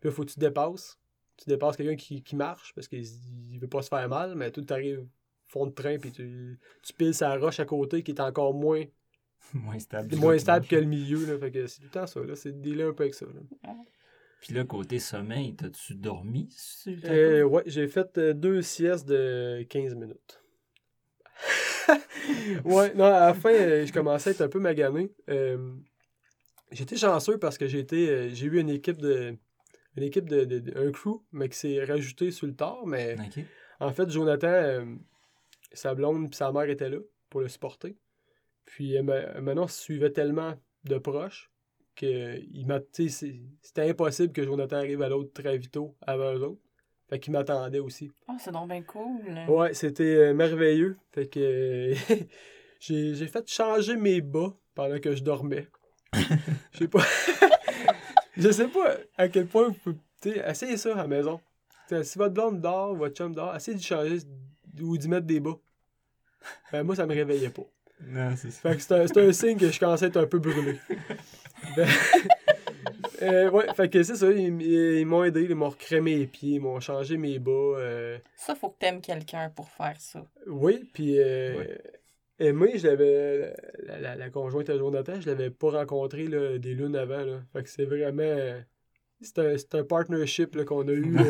Puis là, faut que tu dépasses. Tu dépasses quelqu'un qui, qui, marche parce qu'il ne veut pas se faire mal, mais tout arrive fond de train, puis tu, tu piles sa roche à côté qui est encore moins moins stable. Moins stable que le milieu. Là, fait que c'est tout le temps ça. Là, c'est délai un peu avec ça. Là. Puis là, côté sommeil, t'as-tu dormi? Euh, ouais, j'ai fait euh, deux siestes de 15 minutes. ouais, non, à la fin, euh, je commençais à être un peu magané. Euh, j'étais chanceux parce que j'ai été, j'ai eu une équipe de une équipe de, un crew, mais qui s'est rajouté sur le tard. Mais en fait, Jonathan, sa blonde et sa mère étaient là pour le supporter. Puis maintenant, se suivait tellement de proches que c'était impossible que Jonathan arrive à l'autre très vite avant eux autres. Fait qu'il m'attendait aussi. Oh, c'est donc bien cool. Ouais, c'était euh, merveilleux. Fait que j'ai fait changer mes bas pendant que je dormais. Je sais pas. je sais pas à quel point vous pouvez. Essayez ça à la maison. si votre blonde dort, votre chum dort, essayez de changer ou d'y mettre des bas. Ben, moi, ça me réveillait pas. Non, c'est ça. Fait que c'est un, un, signe que je commençais à être un peu brûlé. Ben, euh, ouais, fait que c'est ça, ils, m'ont aidé, ils m'ont recrémé les pieds, ils m'ont changé mes bas. Euh... Ça, faut que t'aimes quelqu'un pour faire ça. Oui, puis euh, et moi, je l'avais, la, la, la, conjointe à Jonathan, je l'avais pas rencontré là, des lunes avant, là. Fait que c'est vraiment... C'est un, un, partnership qu'on a eu.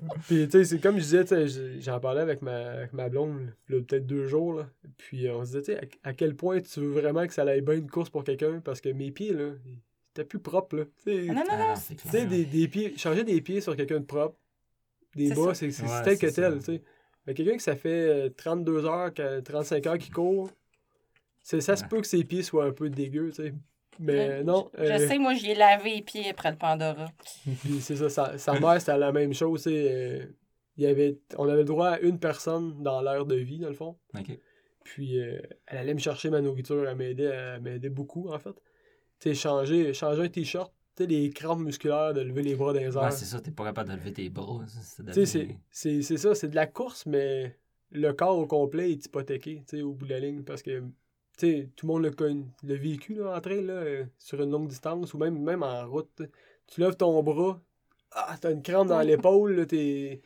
Euh. puis, tu sais, c'est comme je disais, j'en parlais avec ma, avec ma blonde, peut-être deux jours. Là. Puis, on se disait, tu sais, à, quel point tu veux vraiment que ça aille bien une course pour quelqu'un parce que mes pieds, là, c'était plus propre, là. T'sais, non, non, non. Tu sais, des, des, pieds, changer des pieds sur quelqu'un de propre, des bas, c'est tel que tel, tu sais. Mais quelqu'un que ça fait 32 euh, heures, 35 heures qui court, ça se peut que ses pieds soient un peu dégueux, tu sais. Mais non. Je, euh, sais, moi, j'y ai lavé les pieds après le Pandora. Puis c'est ça, sa, sa mère, c'était la même chose. Euh, il y avait, on avait le droit à une personne dans l'heure de vie, dans le fond. Puis elle allait me chercher ma nourriture, elle m'aidait beaucoup, en fait sais, changer, changer un t-shirt, tu sais, les crampes musculaires de lever les bras dans les airs. Ouais, c'est ça, t'es pas capable de lever tes bras. C'est c'est ça, c'est de la course, mais le corps au complet est hypothéqué, tu sais, au bout de la ligne, parce que, tu sais, tout le monde le, le vécu, là, en train, là, sur une longue distance, ou même, même en route. Tu lèves ton bras, ah, t'as une crampe dans l'épaule, t'es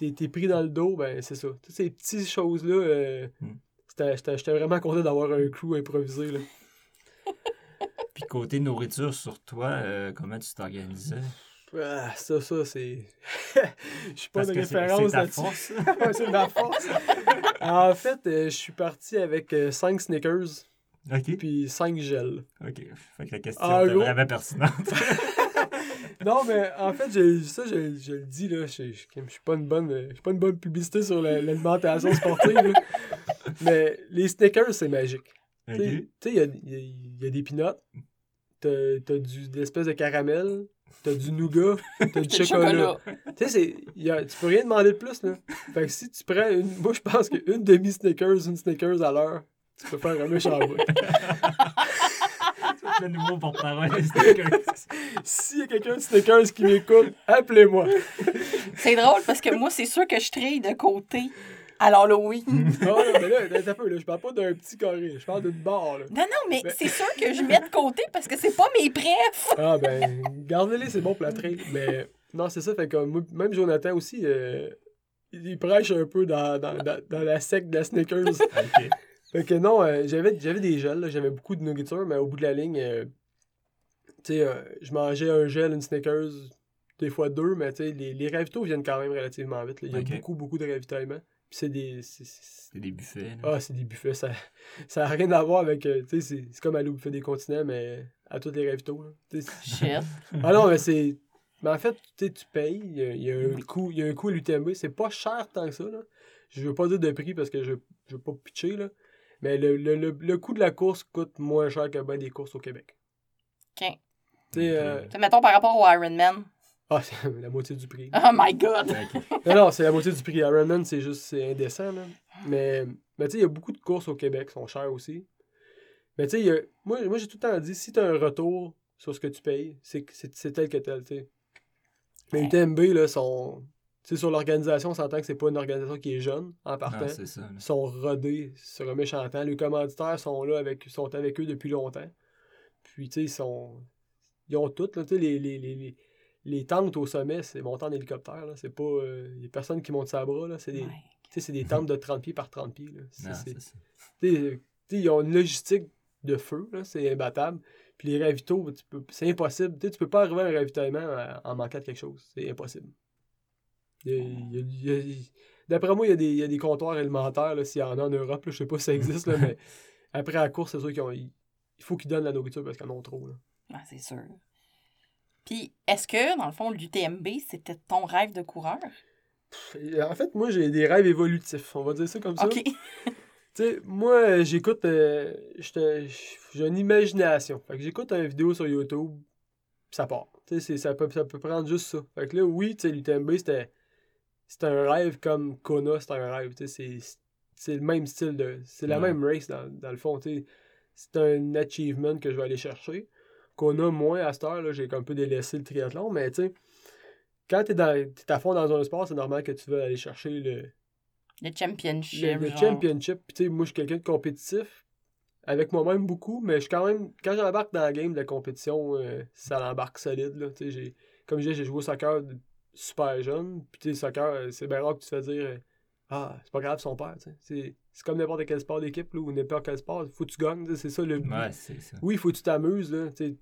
es, pris dans le dos, ben c'est ça. Toutes ces petites choses-là, euh, hmm. j'étais vraiment content d'avoir un crew improvisé, là. Puis côté nourriture sur toi, euh, comment tu t'organisais? Ah, ça, ça, c'est. Je suis pas de référence là-dessus. c'est ma force. en fait, euh, je suis parti avec 5 euh, Snickers. OK. Puis 5 gels. OK. Fait que la question est vraiment pertinente. non, mais en fait, ça, je, je, le dis, là, je, je, je suis pas une bonne, pas une bonne publicité sur l'alimentation sportive. mais les Snickers, c'est magique. Tu sais, il y a, y a, des peanuts, t'as as du, de l'espèce de caramel, t'as du nougat, t'as du chocolat. tu sais, tu peux rien demander de plus, là. Fait que si tu prends une. Moi, je pense qu'une demi-Snickers, une Snickers à l'heure, tu peux faire un méchant bout. le nouveau porte-parole des Snickers. S'il y a quelqu'un de Snickers qui m'écoute, appelez-moi. c'est drôle parce que moi, c'est sûr que je trille de côté alors Halloween. non, mais là, un peu, là, je parle pas d'un petit carré, je parle d'une barre. Là. Non, non, mais, c'est sûr que je mets de côté parce que c'est pas mes prefs. ah, ben, gardez-les, c'est bon pour la traîne. Mais non, c'est ça, fait que même Jonathan aussi, euh, il prêche un peu dans, dans, dans, la secte de la Snickers. Fait que non, euh, j'avais, j'avais des gels, là, j'avais beaucoup de nourriture, mais au bout de la ligne, euh, tu sais, euh, je mangeais un gel, une Snickers, des fois deux, mais tu sais, les, les ravitaux viennent quand même relativement vite. là. Il y a beaucoup, beaucoup de ravitaillement. C'est des. c'est- des buffets. là. Ah, c'est des buffets, ça ça a rien à voir avec. euh, tu sais, c'est, c'est comme aller au buffet des continents, mais à tous les ravitaux. Shit. ah non, mais c'est. Mais en fait, tu sais, tu payes, il y a, y a un coût, il y a un coût à l'UTMB, c'est pas cher tant que ça, là. Je veux pas dire de prix parce que je, je veux pas pitcher, là. Mais le, le, le, le coût de la course coûte moins cher que ben des courses au Québec. OK. Tu sais, euh, mettons par rapport au Ironman. Ah, c'est la moitié du prix. Oh my God! Non, non, c'est la moitié du prix. Ironman, c'est juste, c'est indécent, là. Mais, mais tu sais, il y a beaucoup de courses au Québec qui sont chères aussi. Mais tu sais, a- moi, moi j'ai tout le temps dit, si tu as un retour sur ce que tu payes, c'est que c'est c'est tel que tel, tu sais. Mais UTMB, là, sont... Tu sais, sur l'organisation, on s'entend que c'est pas une organisation qui est jeune, en partant. Ah, c'est ça. Ils sont rodés sur un méchant temps. Les commanditaires sont là, avec, sont avec eux depuis longtemps. Puis, tu sais, ils sont... Ils ont tout, là, tu sais, les, les, les, les, les tentes au sommet, c'est monté en hélicoptère, là. C'est pas... euh, y a personne qui monte sa bras, là. C'est des... Ouais. Tu sais, c'est des tentes de 30 pieds par 30 pieds. Là. C'est- Non, c'est- ça. ils ont une logistique de feu, là, c'est imbattable. Puis les ravitaux, tu peux- c'est impossible. Tu sais, tu peux pas arriver à un ravitaillement en, en manquant de quelque chose. C'est impossible. Il y a- il y a- il y a- il- D'après moi, il y, a des, il y a des comptoirs alimentaires, là, s'il y en a en Europe. Là, je sais pas si ça existe, là, mais après la course, c'est sûr qu'ils ont- il il faut qu'ils donnent la nourriture parce qu'ils en ont trop. Là. Ah, c'est sûr. Puis, est-ce que, dans le fond, l'UTMB, c'était ton rêve de coureur? En fait, moi, j'ai des rêves évolutifs. On va dire ça comme ça. OK. Tu sais, moi, j'écoute. euh, J'ai une imagination. Fait que j'écoute une vidéo sur YouTube, pis ça part. Tu sais, c'est- ça peut, ça peut prendre juste ça. Fait que là, oui, tu sais, l'UTMB, c'était. C'était un rêve comme Kona, c'était un rêve. Tu sais, c'est- c'est le même style de. C'est la Ouais. même race dans, dans le fond. Tu sais, c'est un achievement que je vais aller chercher. Kona, moins à cette heure, là, j'ai un peu délaissé le triathlon, mais tu sais, quand t'es dans- t'es à fond dans un sport, c'est normal que tu veux aller chercher le, Le championship. le, le championship. Puis, tu sais, moi, je suis quelqu'un de compétitif, avec moi-même beaucoup, mais je suis quand même, quand j'embarque dans la game de la compétition, euh, ça l'embarque solide. Là, Tu sais, j'ai, comme je disais, j'ai joué au soccer super jeune. Puis, tu soccer, euh, c'est bien rare que tu te fais dire euh, Ah, c'est pas grave son père. tu sais. C'est, c'est comme n'importe quel sport d'équipe ou n'importe quel sport. Il faut que tu gagnes. tu C'est ça le but. Ouais, c'est ça. Oui, il faut que tu t'amuses. Là, tu sais. Tu-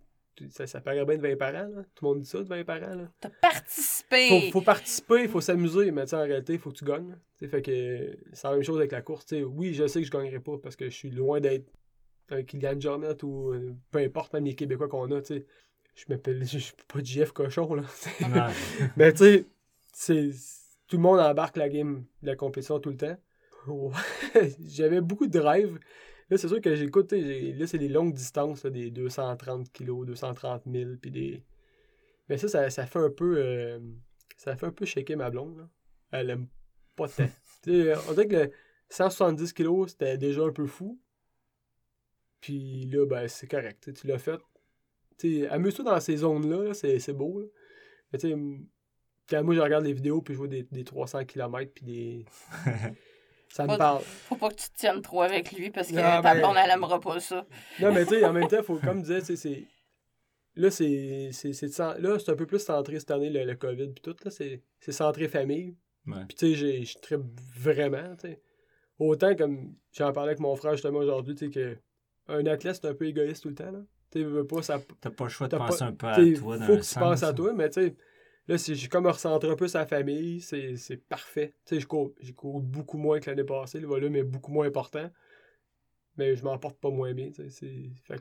ça, ça paraît bien de 20 parents. Là. Tout le monde dit ça de 20 parents. Là T'as participé. faut, faut participer, il faut s'amuser, mais tu sais, en réalité, il faut que tu gagnes. fait que c'est la même chose avec la course. oui, je sais que je gagnerai pas parce que je suis loin d'être un Kylian Jornet ou euh, peu importe, même les Québécois qu'on a. Je m'appelle, je suis pas JF Cochon, là. Mais tu sais, c'est- tout le monde embarque la game de la compétition tout le temps. J'avais beaucoup de drive. Là, c'est sûr que j'écoute, là, c'est des longues distances, là, des 230 kilos, 230 000, puis des... Mais ça, ça, ça fait un peu... euh, ça fait un peu shaker ma blonde, là. Elle aime pas tant. Tu sais, on dirait que le 170 kilos, c'était déjà un peu fou. Puis là, ben, c'est correct. tu l'as fait. Amuse-toi dans ces zones-là, là, c'est c'est beau, là. Mais tu sais, quand moi, je regarde les vidéos, puis je vois des, des 300 km, puis des... Ça me Pas- parle. Faut pas que tu te tiennes trop avec lui parce que Non, ta blonde, elle aimera pas ça. Non, mais tu sais, en même temps, faut, comme je disais, tu sais, c'est. Là, c'est. c'est- c'est de cen- Là, c'est un peu plus centré cette année, le, le COVID, puis tout. Là, c'est c'est centré famille. Ouais. Puis, tu sais, j'ai- je tripe vraiment, tu sais. Autant comme j'en parlais avec mon frère justement aujourd'hui, tu sais, que un athlète, c'est un peu égoïste tout le temps, là. Tu sais, veux pas, ça. T'as pas le choix de T'as penser pas- un peu à toi dans faut que tu penses à toi, mais tu sais, là, j'ai comme recentré un peu sa famille, c'est parfait. Tu sais, je cours, j'ai couru beaucoup moins que l'année passée, le volume est beaucoup moins important, mais je m'en porte pas moins bien, tu sais. fait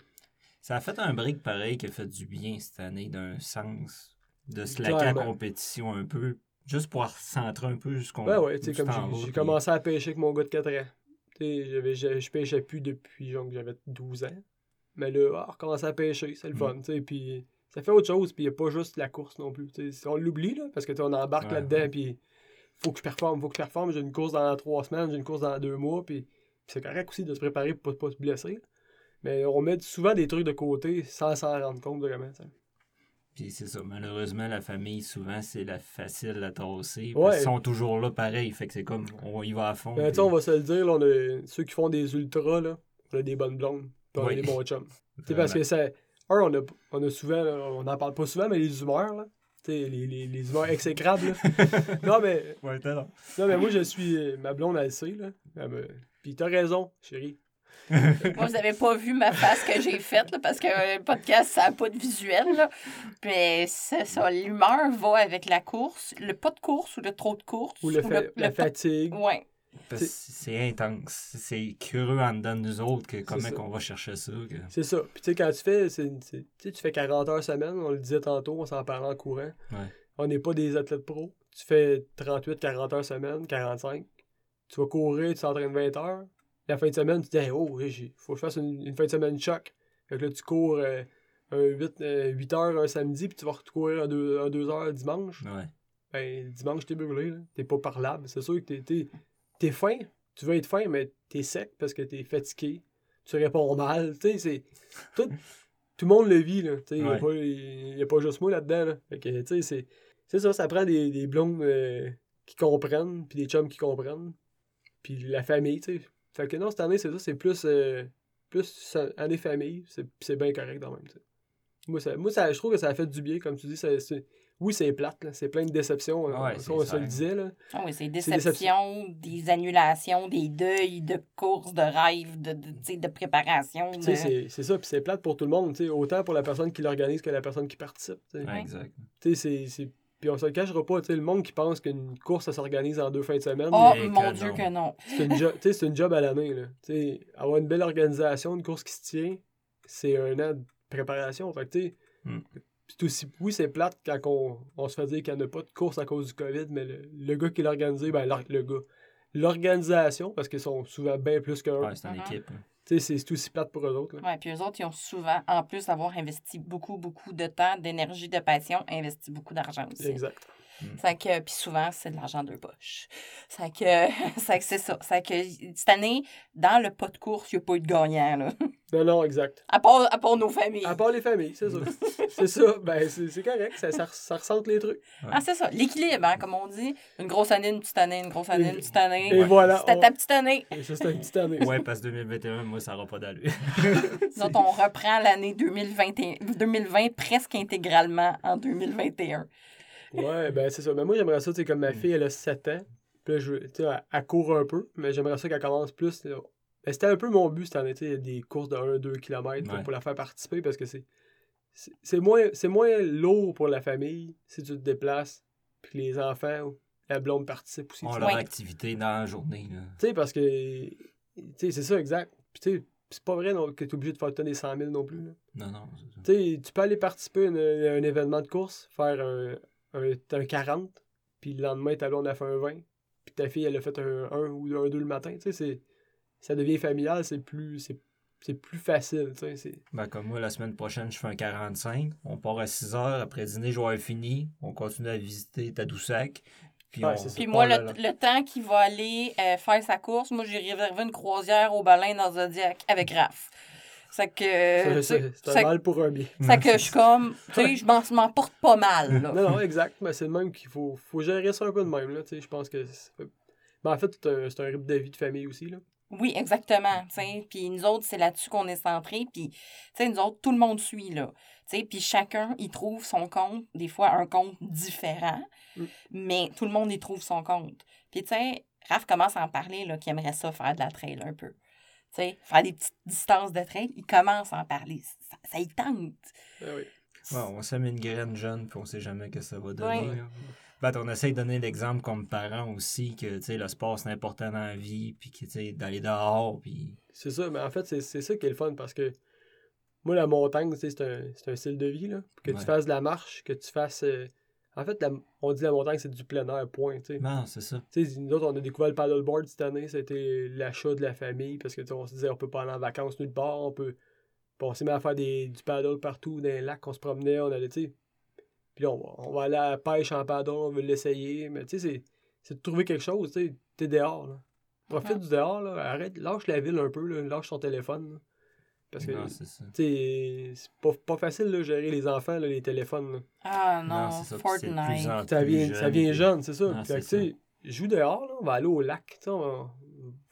Ça a fait un break pareil qui a fait du bien cette année d'un sens de se laquer à la compétition un peu, juste pour recentrer un peu jusqu'on Ouais, ouais, tu sais, comme j'ai- puis- commencé à pêcher avec mon gars de 4 ans. Je pêchais plus depuis genre que j'avais 12 ans. Mais là, ah, recommencer à pêcher, c'est le Mm. fun, tu sais, puis ça fait autre chose, puis il n'y a pas juste la course non plus. On l'oublie, là, parce que on embarque Ouais, là-dedans, ouais. puis faut que je performe, faut que je performe. J'ai une course dans trois semaines, j'ai une course dans deux mois, puis, c'est correct aussi de se préparer pour pas, pas se blesser. Mais on met souvent des trucs de côté sans s'en rendre compte vraiment. tu sais. Puis c'est ça, malheureusement, la famille, souvent, c'est la facile à tasser. Ouais. Ils sont toujours là pareil, fait que c'est comme, on y va à fond. Tu puis- on va se le dire, là, on a, ceux qui font des ultras, là, on a des bonnes blondes, puis on a des bons chums. Parce que ça. Un, on a, on a souvent, là, on n'en parle pas souvent, mais les humeurs, là. Les, les, les humeurs exécrables, non, mais, Ouais, t'as là. non, mais moi, je suis. euh, Ma blonde, elle le sait, là. Elle me- Puis t'as raison, chérie. Moi, vous n'avez pas vu ma face que j'ai faite, parce que le podcast, ça n'a pas de visuel. Là. Mais c'est ça, l'humeur va avec la course. Le pas de course ou le trop de course. Ou, le la fatigue. Ouais. C'est intense. C'est curieux en dedans de nous autres que comment on va chercher ça. C'est ça. Puis tu sais, quand tu fais, tu fais 40 heures semaine, on le disait tantôt, on s'en parlait en courant. On n'est pas des athlètes pro. Tu fais 38, 40 heures semaine, 45. Tu vas courir, tu t'entraînes 20 heures. La fin de semaine, tu te dis, oh, il faut que je fasse une, fin de semaine choc. Fait que là, tu cours euh, un 8, 8, euh, heures un samedi, puis tu vas courir un 2, 2 heures dimanche. Ouais. Ben, dimanche, t'es brûlé. T'es pas parlable. C'est sûr que t'es, t'es, faim. Tu veux être faim, mais t'es sec parce que t'es fatigué. Tu réponds mal. Tu sais, c'est. Tout, tout le monde le vit, là. Il n'y a, pas juste moi là-dedans. Là. Fait que, tu sais, c'est, ça, ça prend des, des blondes euh, qui comprennent, puis des chums qui comprennent. Puis la famille, tu sais. Fait que non, cette année, c'est ça, c'est plus, euh, plus année famille, c'est bien correct dans même, Moi, ça, moi ça, je trouve que ça a fait du bien, comme tu dis. Ça, oui, c'est plate, c'est plein de déceptions. Hein, ça, on se le disait. Là. Ah oui, c'est déceptions, des annulations, des deuils, de courses, de rêves, de, de, de préparation. De... C'est ça, puis c'est plate pour tout le monde, autant pour la personne qui l'organise que la personne qui participe. exact. C'est puis on se le cachera pas, tu sais, le monde qui pense qu'une course, ça s'organise en deux fins de semaine. Oh mon Dieu que non. C'est une, une, job à l'année, là. Tu sais, avoir une belle organisation, une course qui se tient, c'est un an de préparation. Fait que, tu sais, aussi, oui, c'est plate quand on, on, se fait dire qu'il n'y en a pas de course à cause du COVID, mais le, gars qui l'a organisé, ben, le, gars. L'organisation, parce qu'ils sont souvent bien plus qu'un. Ouais, c'est une uh-huh. équipe. C'est aussi plate pour eux autres. Oui, puis eux autres, ils ont souvent, en plus d'avoir investi beaucoup, beaucoup de temps, d'énergie, de passion, investi beaucoup d'argent aussi. Exact. Mm. que, puis souvent, c'est de l'argent de poche. C'est que, c'est ça. C'est que cette année, dans le pas de course, il n'y a pas eu de gagnant. Là. Non, non, exact. À part, à part nos familles. À part les familles, c'est ça. c'est ça. Ben, c'est correct. Ça, ça, ça ressente les trucs. Ah, c'est ça. L'équilibre, hein, comme on dit. Une grosse année, une petite année, une grosse année, une petite année. Et voilà. C'était ta petite année. Et ça, c'était une petite année. ouais, parce que 2021, moi, ça n'aura pas d'allure. Donc, on reprend l'année 2020, 2020 presque intégralement en 2021. Ouais, ben c'est ça. Mais moi, j'aimerais ça, tu sais, comme ma mm. fille, elle a 7 ans. Puis là, je, tu sais, elle, court un peu, mais j'aimerais ça qu'elle commence plus. Ben, c'était un peu mon but cette année, des courses de 1-2 km pour la faire participer parce que c'est. C'est moins, moins lourd pour la famille si tu te déplaces, puis les enfants, la blonde participe aussi. On leur activité dans la journée. Tu sais, parce que. Tu sais, c'est ça, exact. Puis tu sais, c'est pas vrai que tu es obligé de faire tonner 100 000 non plus. Là. Non, non. Tu sais, tu peux aller participer à un, événement de course, faire un, un, 40, puis le lendemain, ta blonde a fait un 20, puis ta fille, elle a fait un 1 ou un 2 le matin. Tu sais, ça devient familial, c'est plus, c'est, plus facile. Tu sais, ben, comme moi, la semaine prochaine, je fais un 45. On part à 6 heures. Après dîner, je vais avoir fini. On continue à visiter Tadoussac. Puis, puis moi, le, temps qu'il va aller euh, faire sa course, moi, j'ai réservé une croisière au balein dans Zodiac avec Raph. C'est que. C'est un mal pour un bien. C'est que je suis comme. Tu sais, je m'en porte pas mal. Là. Non, non, exact. Mais c'est le même qu'il faut, faut gérer ça un peu de même. Là, je pense que. Mais en fait, c'est un, rythme de vie de famille aussi. Là. Oui, exactement. Puis nous autres, c'est là-dessus qu'on est centré. Puis, nous autres, tout le monde suit. là. Puis chacun, il trouve son compte, des fois un compte différent, mm. mais tout le monde y trouve son compte. Puis, tu sais, Raph commence à en parler, là, qu'il aimerait ça faire de la trail un peu faire des petites distances de train, il commence à en parler. Ça, ça y tente. Oui. on sème une graine jeune, puis on sait jamais que ça va donner. Ben, on essaie de donner l'exemple comme parent aussi, que le sport c'est important dans la vie, puis d'aller dehors. Puis... C'est ça, mais en fait, c'est ça qui est le fun parce que moi, la montagne, c'est un, un style de vie. Là. Que tu fasses de la marche, que tu fasses. Euh, en fait, on dit la montagne, c'est du plein air, point. Non, c'est ça. nous autres, on a découvert le paddleboard cette année. C'était l'achat de la famille parce que on se disait, on peut pas aller en vacances nulle part. On peut. Puis on s'est mis à faire des, du paddle partout dans les lacs. On se promenait, on allait, Puis on, on, va aller à la pêche en paddle, on veut l'essayer. Mais tu sais, c'est de trouver quelque chose. Tu es dehors. Là. Profite du dehors. Là. Arrête, lâche la ville un peu. Là. Lâche ton téléphone. Parce que c'est pas, pas facile de gérer les enfants, là, les téléphones. Ah non, Fortnite. Ça vient, ça vient jeune, c'est ça. tu sais, joue dehors, là, on va aller au lac, on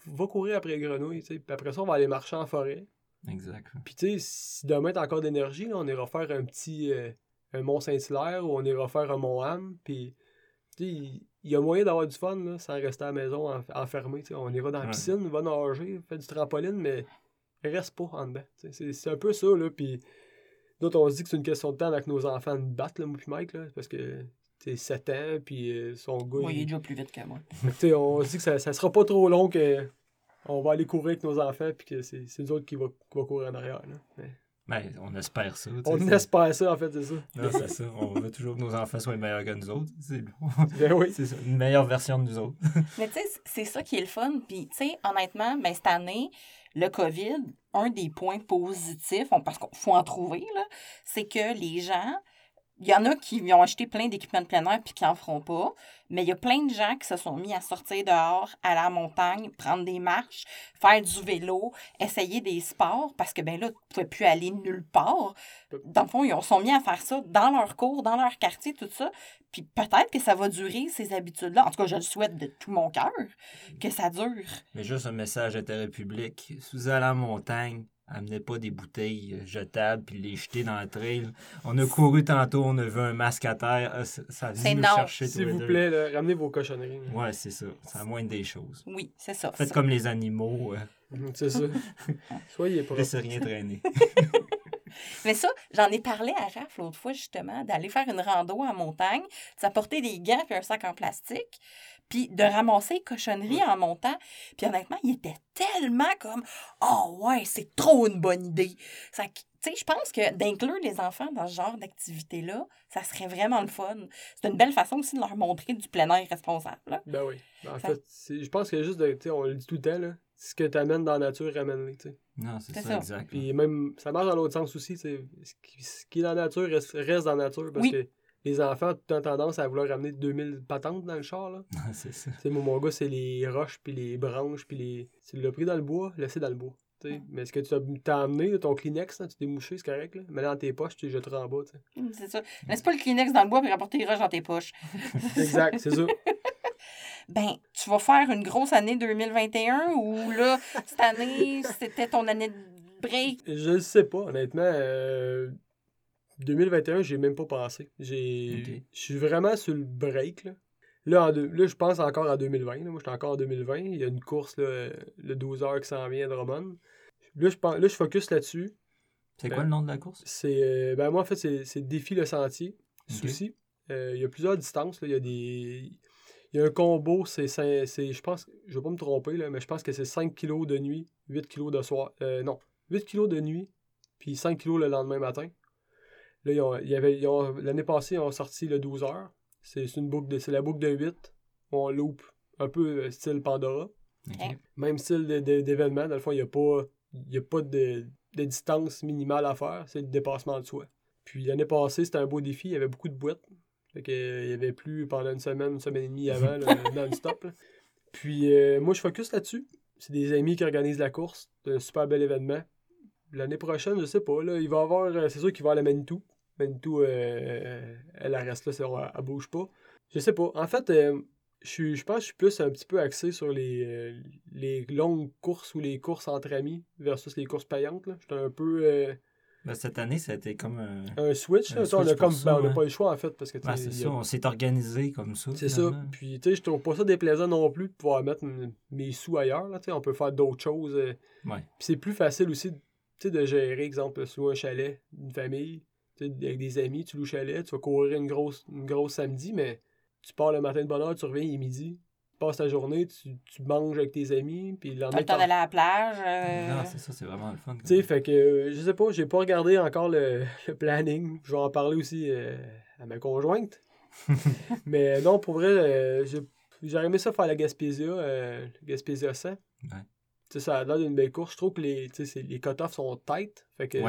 va, courir après les grenouilles, puis après ça, on va aller marcher en forêt. Exact. Puis tu sais, si demain t'as encore d'énergie, on ira faire un petit euh, Mont-Saint-Hilaire ou on ira faire un Mont-Ham, puis il y a moyen d'avoir du fun là, sans rester à la maison enfermé. On ira dans la piscine, on va nager, faire du trampoline, mais reste pas en dedans. C'est un peu ça, là. Puis d'autres, on se dit que c'est une question de temps avec nos enfants de battre, là, moi puis Mike, là, parce que c'est 7 ans, puis euh, son gars. Moi, il... est déjà plus vite que moi. on se dit que ça, ça sera pas trop long que on va aller courir avec nos enfants, puis que c'est nous autres qui va, courir en arrière. Là. Ben, on espère ça. On espère ça, en fait, c'est ça. Non, c'est ça. On veut toujours que nos enfants soient meilleurs que nous autres. C'est ben oui. ça. Une meilleure version de nous autres. Mais tu sais, c'est ça qui est le fun. Puis, tu sais, honnêtement, ben, cette année, le COVID, un des points positifs, parce qu'il faut en trouver, c'est que les gens il y en a qui ont acheté plein d'équipements de plein air puis qui n'en feront pas. Mais il y a plein de gens qui se sont mis à sortir dehors, à la montagne, prendre des marches, faire du vélo, essayer des sports parce que ben là, tu ne pouvais plus aller nulle part. Dans le fond, ils sont mis à faire ça dans leur cours, dans leur quartier, tout ça. Puis peut-être que ça va durer, ces habitudes-là. En tout cas, je le souhaite de tout mon cœur, que ça dure. Mais juste un message intérêt public. Si vous allez à la montagne, Amenez pas des bouteilles euh, jetables puis les jeter dans le trail. On a couru tantôt, on a vu un masque à terre. Ah, ça vient nous chercher S'il vous plaît, ramenez vos cochonneries. Ouais, c'est ça. C'est la moindre des choses. Oui, c'est ça. Faites comme les animaux. Euh. Mhm, c'est ça. Soyez pas. Laissez rien traîner. Mais ça, j'en ai parlé à Raph l'autre fois, justement, d'aller faire une rando en montagne, de s'apporter des gants et un sac en plastique puis de ramasser les cochonneries en montant. Puis honnêtement, il était tellement comme Oh ouais, c'est trop une bonne idée. Ça, je pense que d'inclure les enfants dans ce genre d'activité-là, ça serait vraiment le fun. C'est une belle façon aussi de leur montrer du plein air responsable. Ben oui. Ben, en fait, je pense que juste, de, on le dit tout le temps, là, ce que tu amènes dans la nature, ramène-le. Non, c'est ça, exact. Puis même, ça marche dans l'autre sens aussi. Ce qui, est dans la nature reste, dans la nature parce que les enfants ont tendance à vouloir ramener 2000 patentes dans le char. Là. c'est ça. mon gars, c'est les roches, puis les branches, puis les. Tu l'as pris dans le bois, laissé dans le bois. Mais est-ce que tu as, amené ton Kleenex, tu t'es mouché, c'est correct. Là? Mais dans tes poches, tu les jetteras en bas. Mm, c'est ça. Laisse pas le Kleenex dans le bois et rapporter les roches dans tes poches. exact, c'est ça. ben, tu vas faire une grosse année 2021 ou là, cette année, c'était ton année de break? Je ne sais pas, honnêtement. Euh, 2021, j'ai même pas passé. J'ai, Je suis vraiment sur le break. Là, là, là je pense encore à 2020. Moi, je suis encore en 2020. Il y a une course, là, le 12 heures qui s'en vient à Drummond. Là, je, pense, là, je focus là-dessus. C'est quoi le nom de la course? C'est, euh, ben, moi, en fait, c'est, Défi le sentier. Souci. Euh, il y a plusieurs distances. Là. Il y a des... Il y a un combo, c'est, je pense, je vais pas me tromper, là, mais je pense que c'est 5 kg de nuit, 8 kg de soir. Euh, non, 8 kg de nuit, puis 5 kg le lendemain matin. Là, il y avait, l'année passée, ils ont sorti le 12 heures. C'est une boucle de, c'est la boucle de 8. On loupe un peu euh, style Pandora. Même style d'événement. Dans le fond, il n'y a pas, y a pas de, distance minimale à faire. C'est le dépassement de soi. Puis l'année passée, c'était un beau défi. Il y avait beaucoup de boîtes. Fait il n'y avait plus pendant une semaine, une semaine et demie avant, non-stop. Puis euh, moi, je focus là-dessus. C'est des amis qui organisent la course. C'est un super bel événement. L'année prochaine, je sais pas. Là, il va avoir. Euh, c'est sûr qu'il va à la Manitou. Manitou, euh, elle, reste là, elle, elle bouge pas. Je sais pas. En fait, euh, je, je pense que je suis plus un petit peu axé sur les, euh, les longues courses ou les courses entre amis versus les courses payantes. J'étais un peu. Ben, cette année, ça a été comme un, un switch. on n'a ben, hein. pas le choix, en fait. parce que ben, C'est ça, on s'est organisé comme ça. C'est ça. Puis, tu sais, je trouve pas ça déplaisant non plus de pouvoir mettre mes sous ailleurs. Là, on peut faire d'autres choses. Ouais. Puis, c'est plus facile aussi de gérer, exemple, sous un chalet, une famille avec des amis, tu loues chalet, tu vas courir une grosse, une grosse samedi, mais tu pars le matin de bonne heure, tu reviens, il est midi. Tu passes ta journée, tu, tu manges avec tes amis, puis le lendemain... le temps d'aller à la plage. Euh. Non, c'est ça, c'est vraiment le fun. Tu sais, fait que, je sais pas, j'ai pas regardé encore le, planning. Je vais en parler aussi euh, à ma conjointe. mais non, pour vrai, euh, j'aurais aimé ça faire la Gaspésia, euh, Gaspésia 100. Ouais. Tu sais, ça a l'air d'une belle course. Je trouve que les, les cut-offs sont tight. Fait que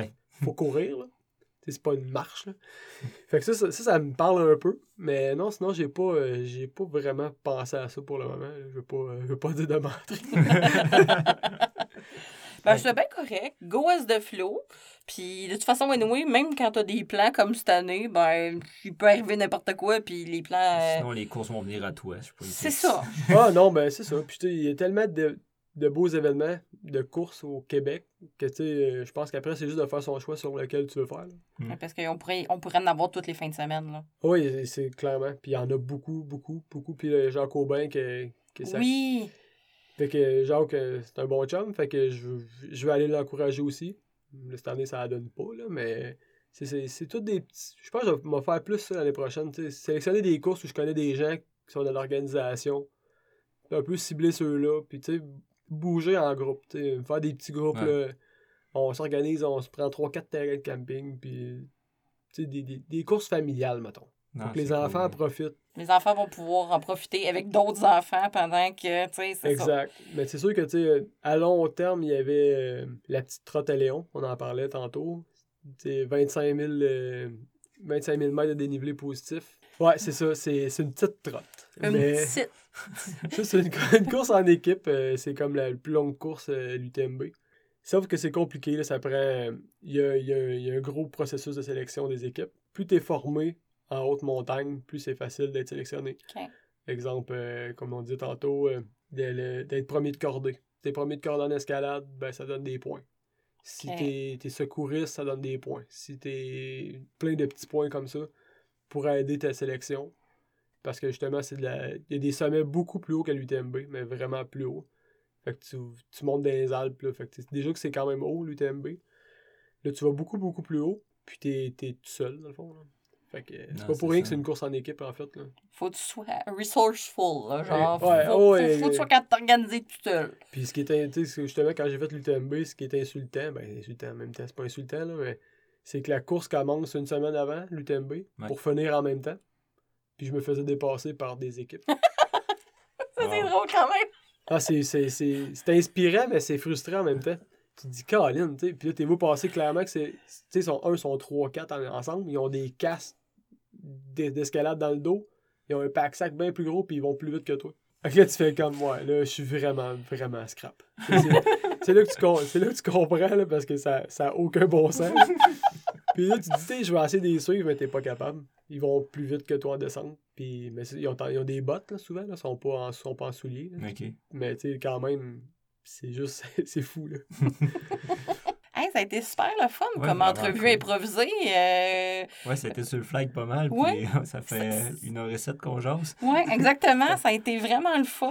faut courir, là c'est pas une marche. Là. Fait que ça ça, ça, me parle un peu. Mais non, sinon, j'ai pas, euh, j'ai pas vraiment pensé à ça pour le moment. Je veux pas, euh, je veux pas dire de ben, je bien correct. Go as the flow. Puis, de toute façon, anyway, même quand t'as des plans comme cette année, ben, il peut arriver n'importe quoi, puis les plans... Euh, sinon, les courses vont venir à toi. C'est ça. ah non, ben, c'est ça. Puis, il y a tellement de de beaux événements de course au Québec que tu sais, je pense qu'après, c'est juste de faire son choix sur lequel tu veux faire. Hmm. Parce qu'on pourrait, on pourrait en avoir toutes les fins de semaine. Là. Oui, c'est clairement. Puis il y en a beaucoup, beaucoup, beaucoup. Puis Jacques Aubin, que, que ça... Oui! Fait que Jacques, c'est un bon chum, fait que je, je vais aller l'encourager aussi. cette année, ça la donne pas, là, mais c'est tout des petits. Je pense que je vais faire plus ça l'année prochaine. Sélectionner des courses où je connais des gens qui sont dans l'organisation. Un peu cibler ceux-là. Puis tu sais, bouger en groupe. Faire des petits groupes. Là, on s'organise, on se prend 3-4 terrains de camping. Puis des, des, des courses familiales, mettons. Que les enfants en profitent. Les enfants vont pouvoir en profiter avec d'autres enfants pendant que, tu sais, c'est Exact. Mais c'est sûr que, tu sais, à long terme, il y avait euh, la petite trotte à Léon, on en parlait tantôt. C'est 25 000, 25 000 mètres de dénivelé positif. Ouais, c'est ça, c'est une petite trotte. Petite. ça, c'est une, course en équipe. Euh, c'est comme la plus longue course euh, l'UTMB. Sauf que c'est compliqué, là, ça prend. Il y a, y a, un gros processus de sélection des équipes. Plus tu es formé en haute montagne, plus c'est facile d'être sélectionné. Exemple, euh, comme on dit tantôt, d'être premier de cordée. T'es premier de cordée en escalade, ben ça donne des points. Si t'es es secouriste, ça donne des points. Si t'es plein de petits points comme ça pour aider ta sélection. Parce que justement, c'est de la. Il y a des sommets beaucoup plus hauts qu'à l'UTMB, mais vraiment plus haut. Fait que tu, tu montes dans les Alpes. Là. Fait que déjà que c'est quand même haut l'UTMB. Là, tu vas beaucoup, beaucoup plus haut. Puis t'es es tout seul, dans le fond. Là. Fait que c'est pas pour rien que c'est une course en équipe, en fait. Là. Faut que tu sois resourceful, là, genre. Ouais, faut, faut, faut, que tu sois capable de t'organiser tout seul. Puis ce qui était, justement, quand j'ai fait l'UTMB, ce qui était insultant, ben, insultant en même temps, c'est pas insultant, là, mais c'est que la course commence une semaine avant l'UTMB pour finir en même temps. Puis je me faisais dépasser par des équipes. ça, c'est drôle quand même. Ah, c'est inspirant, mais c'est frustrant en même temps. Tu te dis, Caroline, tu sais. Puis là, t'es vous passer clairement que c'est. Tu sais, sont un, sont trois, quatre ensemble. Ils ont des casques d'escalade dans le dos. Ils ont un pack-sac bien plus gros, puis ils vont plus vite que toi. Fait là, tu fais comme moi. Là, je suis vraiment, vraiment scrap. C'est là, que tu, là que tu comprends, là, parce que ça n'a aucun bon sens. puis là, tu te dis, je vais essayer de les suivre, mais t'es pas capable. Ils vont plus vite que toi en descente. Puis, mais ils ont, ils ont des bottes, là, souvent. Là, ils sont pas en, sont pas en souliers. Mais, tu sais, quand même, c'est juste, c'est fou, là. ça a été super le fun comme entrevue improvisée. Euh... Oui, ça a été sur le flag pas mal. Puis ça fait une heure et sept qu'on jase. Oui, exactement. ça a été vraiment le fun.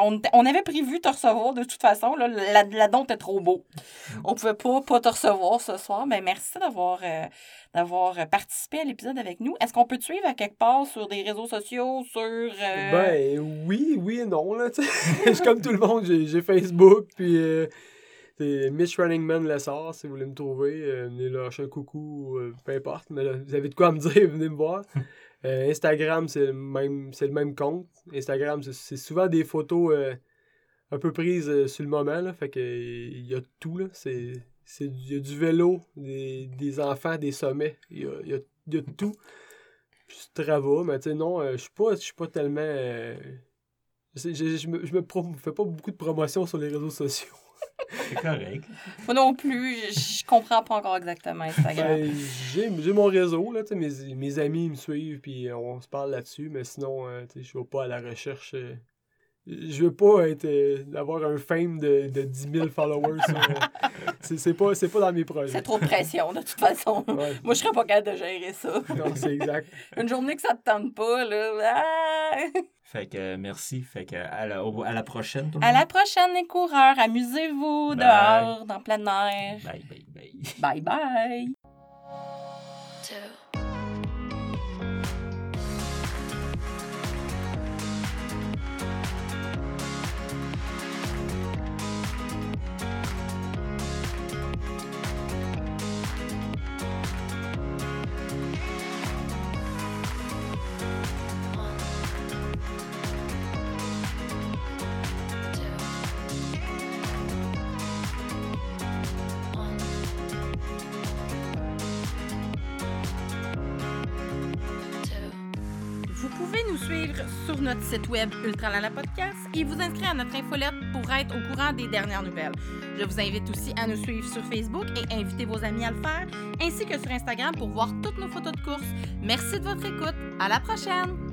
on, on, avait prévu te recevoir de toute façon. Là, la, la don était trop beau. Mm. On pouvait pas, pas te recevoir ce soir. Mais merci d'avoir euh, d'avoir participé à l'épisode avec nous. Est-ce qu'on peut te suivre à quelque part sur des réseaux sociaux, sur... Euh... Ben oui, oui et non. Là, je suis comme tout le monde, j'ai Facebook, puis... Euh, c'est Mitch Running Man Lessard, si vous voulez me trouver. Euh, venez lâcher un coucou, euh, peu importe. Mais vous avez de quoi me dire, venez me voir. Euh, Instagram, c'est le, même, le même compte. Instagram, c'est souvent des photos un peu prises sur le moment. Là, fait que il y a tout. Là. C'est, il y a du vélo, des, des enfants, des sommets. Il y a, y, a, y a, tout. Puis travaux, mais tu sais, non, je suis pas, pas tellement. je, je, me, je me fais pas beaucoup de promotion sur les réseaux sociaux. C'est correct. Moi non plus, je comprends pas encore exactement Instagram. Ben, j'ai mon réseau, là, mes, mes amis me suivent, puis on se parle là-dessus, mais sinon, euh, je vais pas à la recherche. Euh, je veux pas être euh, d'avoir un fame de, de 10 000 followers. C'est pas, pas dans mes projets. C'est trop de pression, de toute façon. Moi, je serais pas capable de gérer ça. Non, c'est exact. Une journée que ça te tente pas, là. Ah! Fait que merci. Fait que à la, à la prochaine. à la prochaine, les coureurs. Amusez-vous dehors, dans plein air. Bye, bye, bye. Bye, bye. sur web Ultralala Podcast et vous inscrire à notre infolette pour être au courant des dernières nouvelles. Je vous invite aussi à nous suivre sur Facebook et inviter vos amis à le faire, ainsi que sur Instagram pour voir toutes nos photos de course. Merci de votre écoute. À la prochaine!